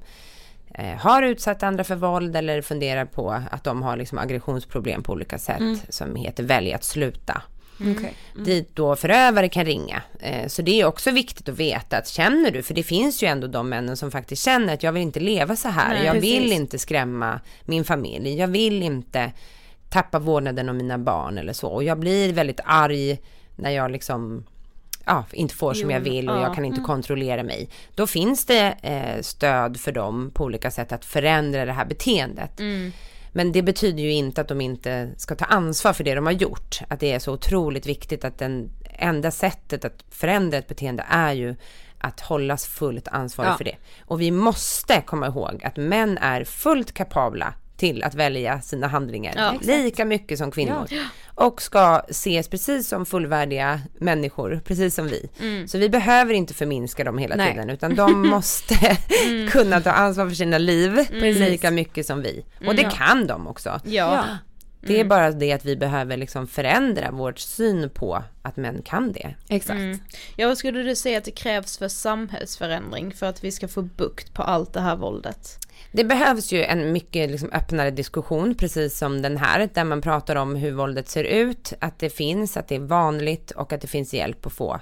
eh, har utsatt andra för våld eller funderar på att de har liksom aggressionsproblem på olika sätt Mm. som heter Välj att sluta. Okej. Mm. Dit då förövare kan ringa. Eh, Så det är också viktigt att veta att känner du, för det finns ju ändå de männen som faktiskt känner att jag vill inte leva så här. Nej, jag precis. vill inte skrämma min familj. Jag vill inte tappa vårdnaden om mina barn eller så. Och jag blir väldigt arg när jag liksom ja, inte får som Jo, jag vill och ja. jag kan inte Mm. kontrollera mig. Då finns det eh, stöd för dem på olika sätt att förändra det här beteendet. Mm. Men det betyder ju inte att de inte ska ta ansvar för det de har gjort. Att det är så otroligt viktigt att den enda sättet att förändra ett beteende är ju att hållas fullt ansvarig Ja. för det. Och vi måste komma ihåg att män är fullt kapabla till att välja sina handlingar. Ja, lika mycket som kvinnor. Ja. Och ska ses precis som fullvärdiga människor, precis som vi. Mm. Så vi behöver inte förminska dem hela Nej. tiden, utan de måste Mm. kunna ta ansvar för sina liv Precis. lika mycket som vi. Och Mm. det Ja. kan de också. Ja. Det är bara det att vi behöver liksom förändra vår syn på att män kan det. Exakt. Mm. Ja, vad skulle du säga att det krävs för samhällsförändring för att vi ska få bukt på allt det här våldet? Det behövs ju en mycket liksom öppnare diskussion, precis som den här, där man pratar om hur våldet ser ut, att det finns, att det är vanligt och att det finns hjälp att få.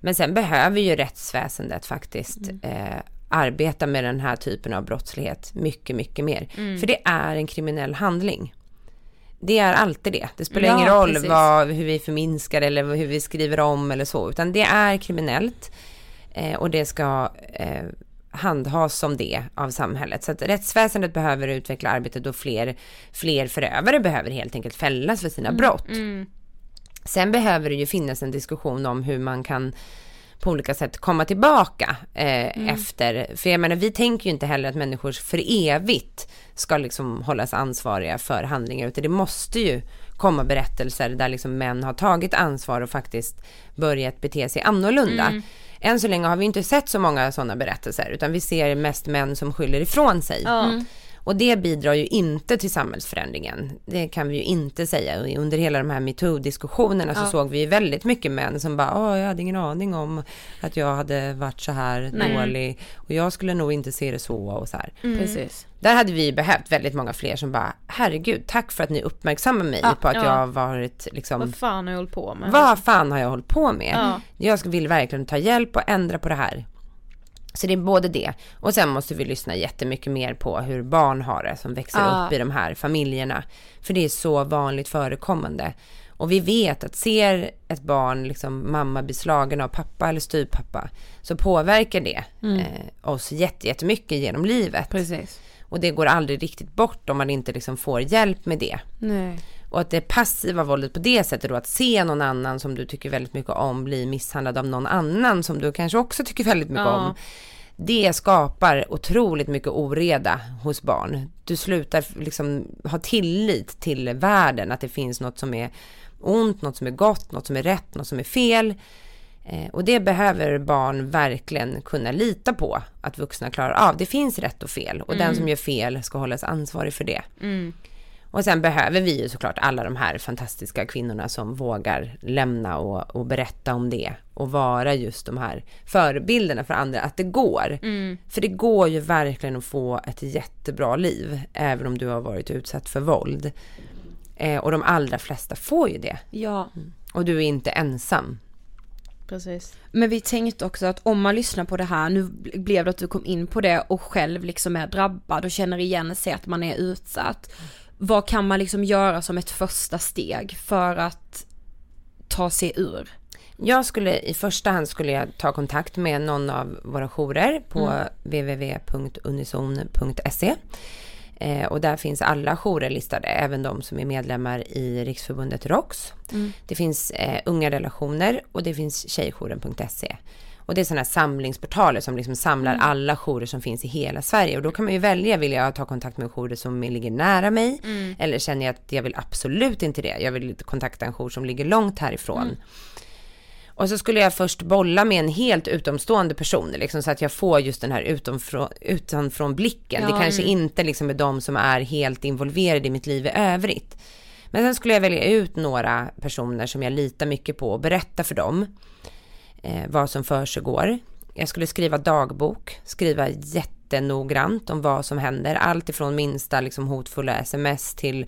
Men sen behöver ju rättsväsendet faktiskt eh, arbeta med den här typen av brottslighet mycket, mycket mer. Mm. För det är en kriminell handling. Det är alltid det. Det spelar Ja, ingen roll vad, hur vi förminskar eller hur vi skriver om eller så, utan det är kriminellt. Eh, och det ska eh, handhas som det av samhället. Så att rättsväsendet behöver utveckla arbetet och fler, fler förövare behöver helt enkelt fällas för sina brott. Mm. Sen behöver det ju finnas en diskussion om hur man kan på olika sätt komma tillbaka eh, Mm. efter, för jag menar vi tänker ju inte heller att människor för evigt ska liksom hållas ansvariga för handlingar, utan det måste ju komma berättelser där liksom män har tagit ansvar och faktiskt börjat bete sig annorlunda. Mm. Än så länge har vi inte sett så många sådana berättelser, utan vi ser mest män som skyller ifrån sig. Mm. Och det bidrar ju inte till samhällsförändringen. Det kan vi ju inte säga. Under hela de här metoo-diskussionerna så Ja. såg vi ju väldigt mycket män som bara, åh jag hade ingen aning om att jag hade varit så här Nej. dålig. Och jag skulle nog inte se det så och så här. Mm. Precis. Där hade vi behövt väldigt många fler som bara, herregud, tack för att ni uppmärksammar mig Ja. på att Ja. jag har varit liksom Vad fan har jag hållit på med? vad fan har jag hållit på med? Ja. Jag vill verkligen ta hjälp och ändra på det här. Så det är både det och sen måste vi lyssna jättemycket mer på hur barn har det som växer Ja. upp i de här familjerna. För det är så vanligt förekommande. Och vi vet att ser ett barn, liksom mamma bli slagen av pappa eller styvpappa, så påverkar det Mm. eh, oss jätte- jättemycket genom livet. Precis. Och det går aldrig riktigt bort om man inte liksom får hjälp med det. Nej. Och att det passiva våldet på det sättet då, att se någon annan som du tycker väldigt mycket om bli misshandlad av någon annan som du kanske också tycker väldigt mycket Ja. om. Det skapar otroligt mycket oreda hos barn. Du slutar liksom ha tillit till världen, att det finns något som är ont, något som är gott, något som är rätt, något som är fel. Eh, och det behöver barn verkligen kunna lita på att vuxna klarar av. Det finns rätt och fel och den Mm. som gör fel ska hållas ansvarig för det. Mm. Och sen behöver vi ju såklart alla de här fantastiska kvinnorna som vågar lämna och, och berätta om det. Och vara just de här förebilderna för andra, att det går. Mm. För det går ju verkligen att få ett jättebra liv, även om du har varit utsatt för våld. Eh, och de allra flesta får ju det. Ja. Och du är inte ensam. Precis. Men vi tänkte också att om man lyssnar på det här, nu blev det att du kom in på det och själv liksom är drabbad och känner igen sig att man är utsatt. Vad kan man liksom göra som ett första steg för att ta sig ur? Jag skulle i första hand skulle jag ta kontakt med någon av våra jourer på Mm. www.unison.se. Eh, och där finns alla jourer listade, även de som är medlemmar i Riksförbundet ROX. Mm. Det finns eh, unga relationer och det finns tjejjouren.se. Och det är sådana här samlingsportaler som liksom samlar Mm. alla jourer som finns i hela Sverige. Och då kan man ju välja, vill jag ta kontakt med en jour som ligger nära mig? Mm. Eller känner jag att jag vill absolut inte det, jag vill kontakta en jour som ligger långt härifrån. Mm. Och så skulle jag först bolla med en helt utomstående person, liksom, så att jag får just den här utanfrån, utanfrån blicken. Ja, det kanske mm. inte liksom är de som är helt involverade i mitt liv i övrigt. Men sen skulle jag välja ut några personer som jag litar mycket på och berätta för dem eh, vad som försiggår. Jag skulle skriva dagbok, skriva jättenoggrant om vad som händer. Allt ifrån minsta liksom, hotfulla sms till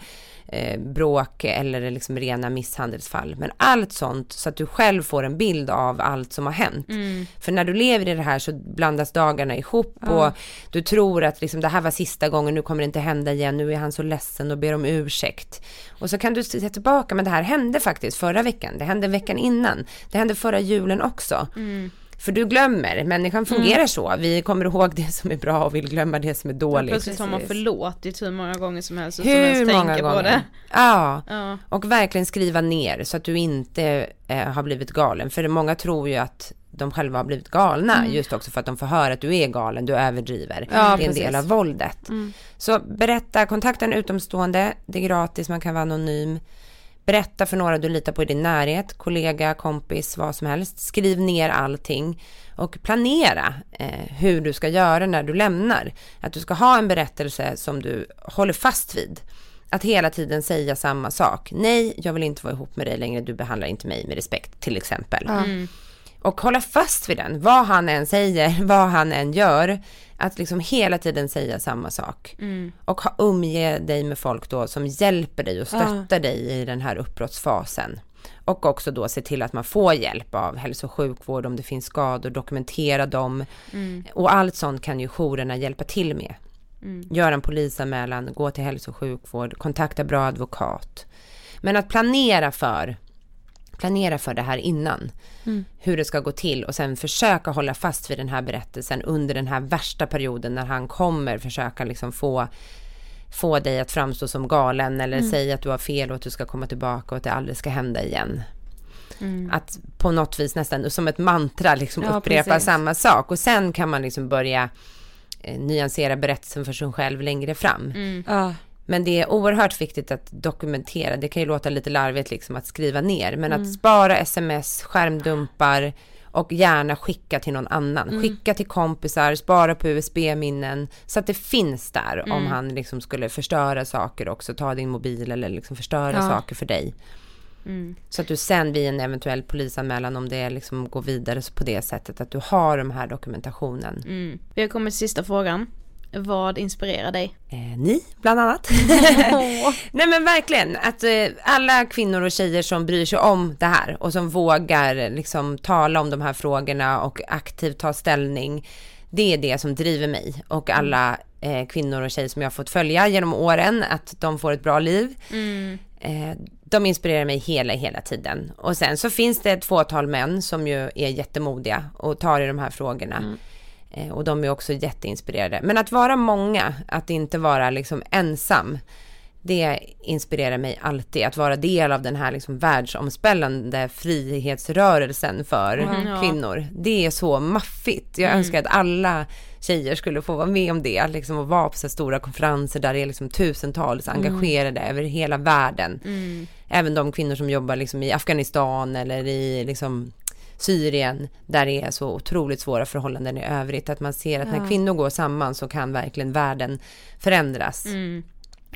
eh, bråk eller liksom rena misshandelsfall. Men allt sånt så att du själv får en bild av allt som har hänt. Mm. För när du lever i det här så blandas dagarna ihop Ja. och du tror att liksom, det här var sista gången, nu kommer det inte hända igen, nu är han så ledsen och ber om ursäkt. Och så kan du se tillbaka, men det här hände faktiskt förra veckan, det hände veckan innan, det hände förra julen också. Mm. För du glömmer, människan fungerar så, vi kommer ihåg det som är bra och vill glömma det som är dåligt. plötsligt har man förlåtit hur många gånger som helst Hur ens många tänka gånger? på det. Ja. Ja. och verkligen skriva ner så att du inte eh, har blivit galen. För många tror ju att de själva har blivit galna Mm. just också för att de får höra att du är galen, du överdriver. Ja, det är en precis. del av våldet. Mm. Så berätta, kontakta en utomstående, det är gratis, man kan vara anonym. Berätta för några du litar på i din närhet, kollega, kompis, vad som helst. Skriv ner allting och planera eh, hur du ska göra när du lämnar. Att du ska ha en berättelse som du håller fast vid. Att hela tiden säga samma sak. Nej, jag vill inte vara ihop med dig längre, du behandlar inte mig med respekt till exempel. Mm. Och hålla fast vid den, vad han än säger, vad han än gör. Att liksom hela tiden säga samma sak. Mm. Och ha, umge dig med folk då som hjälper dig och stöttar dig i den här uppbrottsfasen. Och också då se till att man får hjälp av hälso och sjukvård om det finns skador, dokumentera dem. Mm. Och allt sånt kan ju jourerna hjälpa till med. Mm. Gör en polisanmälan, gå till hälso och sjukvård, kontakta bra advokat. Men att planera för, planera för det här innan. Mm. Hur det ska gå till och sen försöka hålla fast vid den här berättelsen under den här värsta perioden när han kommer försöka liksom få få dig att framstå som galen eller Mm. säga att du har fel och att du ska komma tillbaka och att det aldrig ska hända igen. Mm. Att på något vis nästan som ett mantra liksom Ja, upprepa precis. samma sak och sen kan man liksom börja eh, nyansera berättelsen för sig själv längre fram. Mm. Ja. Men det är oerhört viktigt att dokumentera. Det kan ju låta lite larvigt liksom att skriva ner, men Mm. att spara sms, skärmdumpar och gärna skicka till någon annan. Mm. Skicka till kompisar, spara på USB-minnen så att det finns där om Mm. han liksom skulle förstöra saker också, ta din mobil eller liksom förstöra Ja. saker för dig. Mm. Så att du sen vid en eventuell polisanmälan om det liksom går vidare på det sättet att du har de här dokumentationen. Mm. Vi har kommit till sista frågan. Vad inspirerar dig? Eh, ni, bland annat. Nej men verkligen, att eh, alla kvinnor och tjejer som bryr sig om det här och som vågar eh, liksom tala om de här frågorna och aktivt ta ställning. Det är det som driver mig och alla eh, kvinnor och tjejer som jag har fått följa genom åren, att de får ett bra liv. Mm. De inspirerar mig hela, hela tiden. Och sen så finns det ett fåtal män som ju är jättemodiga och tar i de här frågorna. Mm. Eh, och de är också jätteinspirerade. Men att vara många, att inte vara liksom ensam, det inspirerar mig alltid. Att vara del av den här liksom världsomspännande frihetsrörelsen för Mm, kvinnor. Det är så maffigt. Jag Mm. önskar att alla tjejer skulle få vara med om det, liksom att vara på så stora konferenser där det är liksom tusentals Mm. engagerade över hela världen. Mm. Även de kvinnor som jobbar liksom i Afghanistan eller i liksom Syrien, där det är så otroligt svåra förhållanden i övrigt. Att man ser att Ja. när kvinnor går samman så kan verkligen världen förändras. Mm.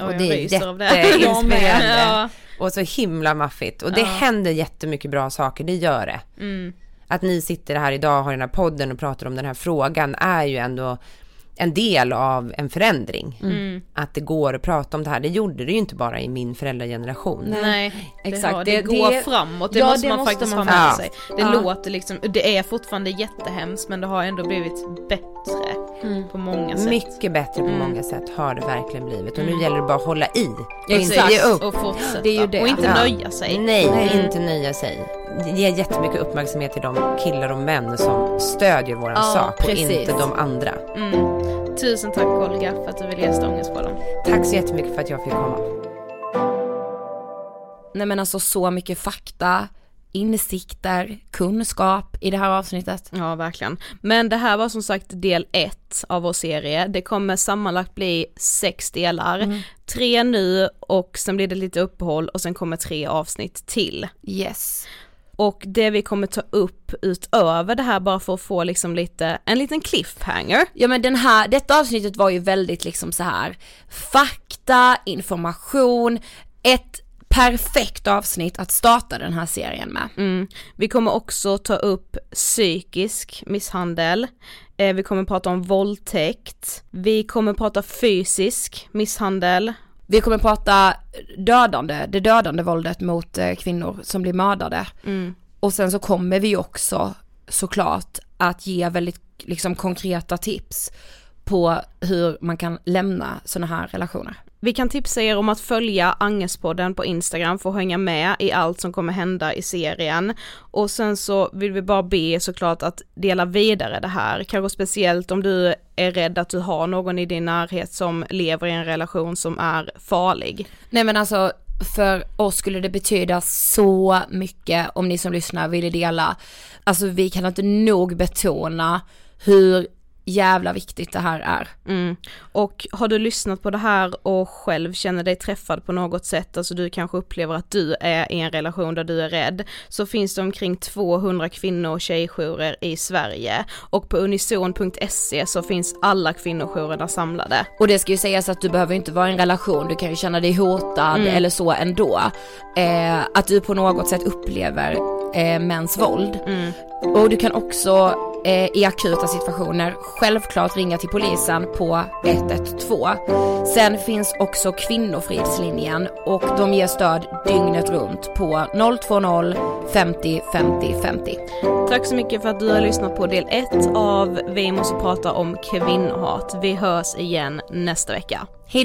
Och jag det är jätteinspirerande. Ja. Och så himla maffigt. Och det Ja. händer jättemycket bra saker, det gör det. Mm. Att ni sitter här idag och har den här podden och pratar om den här frågan är ju ändå en del av en förändring. Mm. Att det går att prata om det här. Det gjorde det ju inte bara i min föräldrageneration. Nej, det, Exakt. Har, det, Det- går det- framåt, det Ja, måste det man måste faktiskt man ha med faktiskt. sig. Det Ja. låter liksom, det är fortfarande jättehemskt men det har ändå blivit bättre på många sätt. Mycket bättre på Mm. många sätt har det verkligen blivit. Och nu Mm. gäller det bara att hålla i. Och inte ge upp. Och fortsätta. Det är ju det. Och inte Ja. nöja sig. Nej, Nej. inte nöja sig. Ge jättemycket uppmärksamhet till de killar och män som stödjer våran Ja, sak och precis. inte de andra. Mm. Tusen tack Olga för att du ville gästa Ångestpodden. Tack så jättemycket för att jag fick komma. Nej men alltså så mycket fakta insikter, kunskap i det här avsnittet. Ja, verkligen. Men det här var som sagt del ett av vår serie. Det kommer sammanlagt bli sex delar. Mm. Tre nu och sen blir det lite uppehåll och sen kommer tre avsnitt till. Yes. Och det vi kommer ta upp utöver det här bara för att få liksom lite, en liten cliffhanger. Ja men den här, detta avsnittet var ju väldigt liksom så här fakta, information, ett perfekt avsnitt att starta den här serien med. Mm. Vi kommer också ta upp psykisk misshandel, eh, vi kommer prata om våldtäkt, vi kommer prata fysisk misshandel. Vi kommer prata dödande, det dödande våldet mot eh, kvinnor som blir mördade. Mm. Och sen så kommer vi också såklart att ge väldigt liksom konkreta tips på hur man kan lämna sådana här relationer. Vi kan tipsa er om att följa Angespodden på Instagram för att hänga med i allt som kommer hända i serien. Och sen så vill vi bara be såklart att dela vidare det här, kanske speciellt om du är rädd att du har någon i din närhet som lever i en relation som är farlig. Nej men alltså för oss skulle det betyda så mycket om ni som lyssnar ville dela. Alltså vi kan inte nog betona hur jävla viktigt det här är. Mm. Och har du lyssnat på det här och själv känner dig träffad på något sätt, alltså du kanske upplever att du är i en relation där du är rädd, så finns det omkring 200 kvinno och tjejjourer i Sverige och på unison.se så finns alla kvinnojourerna samlade. Och det ska ju sägas att du behöver inte vara i en relation, du kan ju känna dig hotad Mm. eller så ändå. Eh, att du på något sätt upplever eh, mäns våld. Mm. Och du kan också eh, i akuta situationer självklart ringa till polisen på 112. Sen finns också Kvinnofridslinjen och de ger stöd dygnet runt på 020 50 50 50. Tack så mycket för att du har lyssnat på del 1 av Vi måste prata om kvinnohat. Vi hörs igen nästa vecka. Hej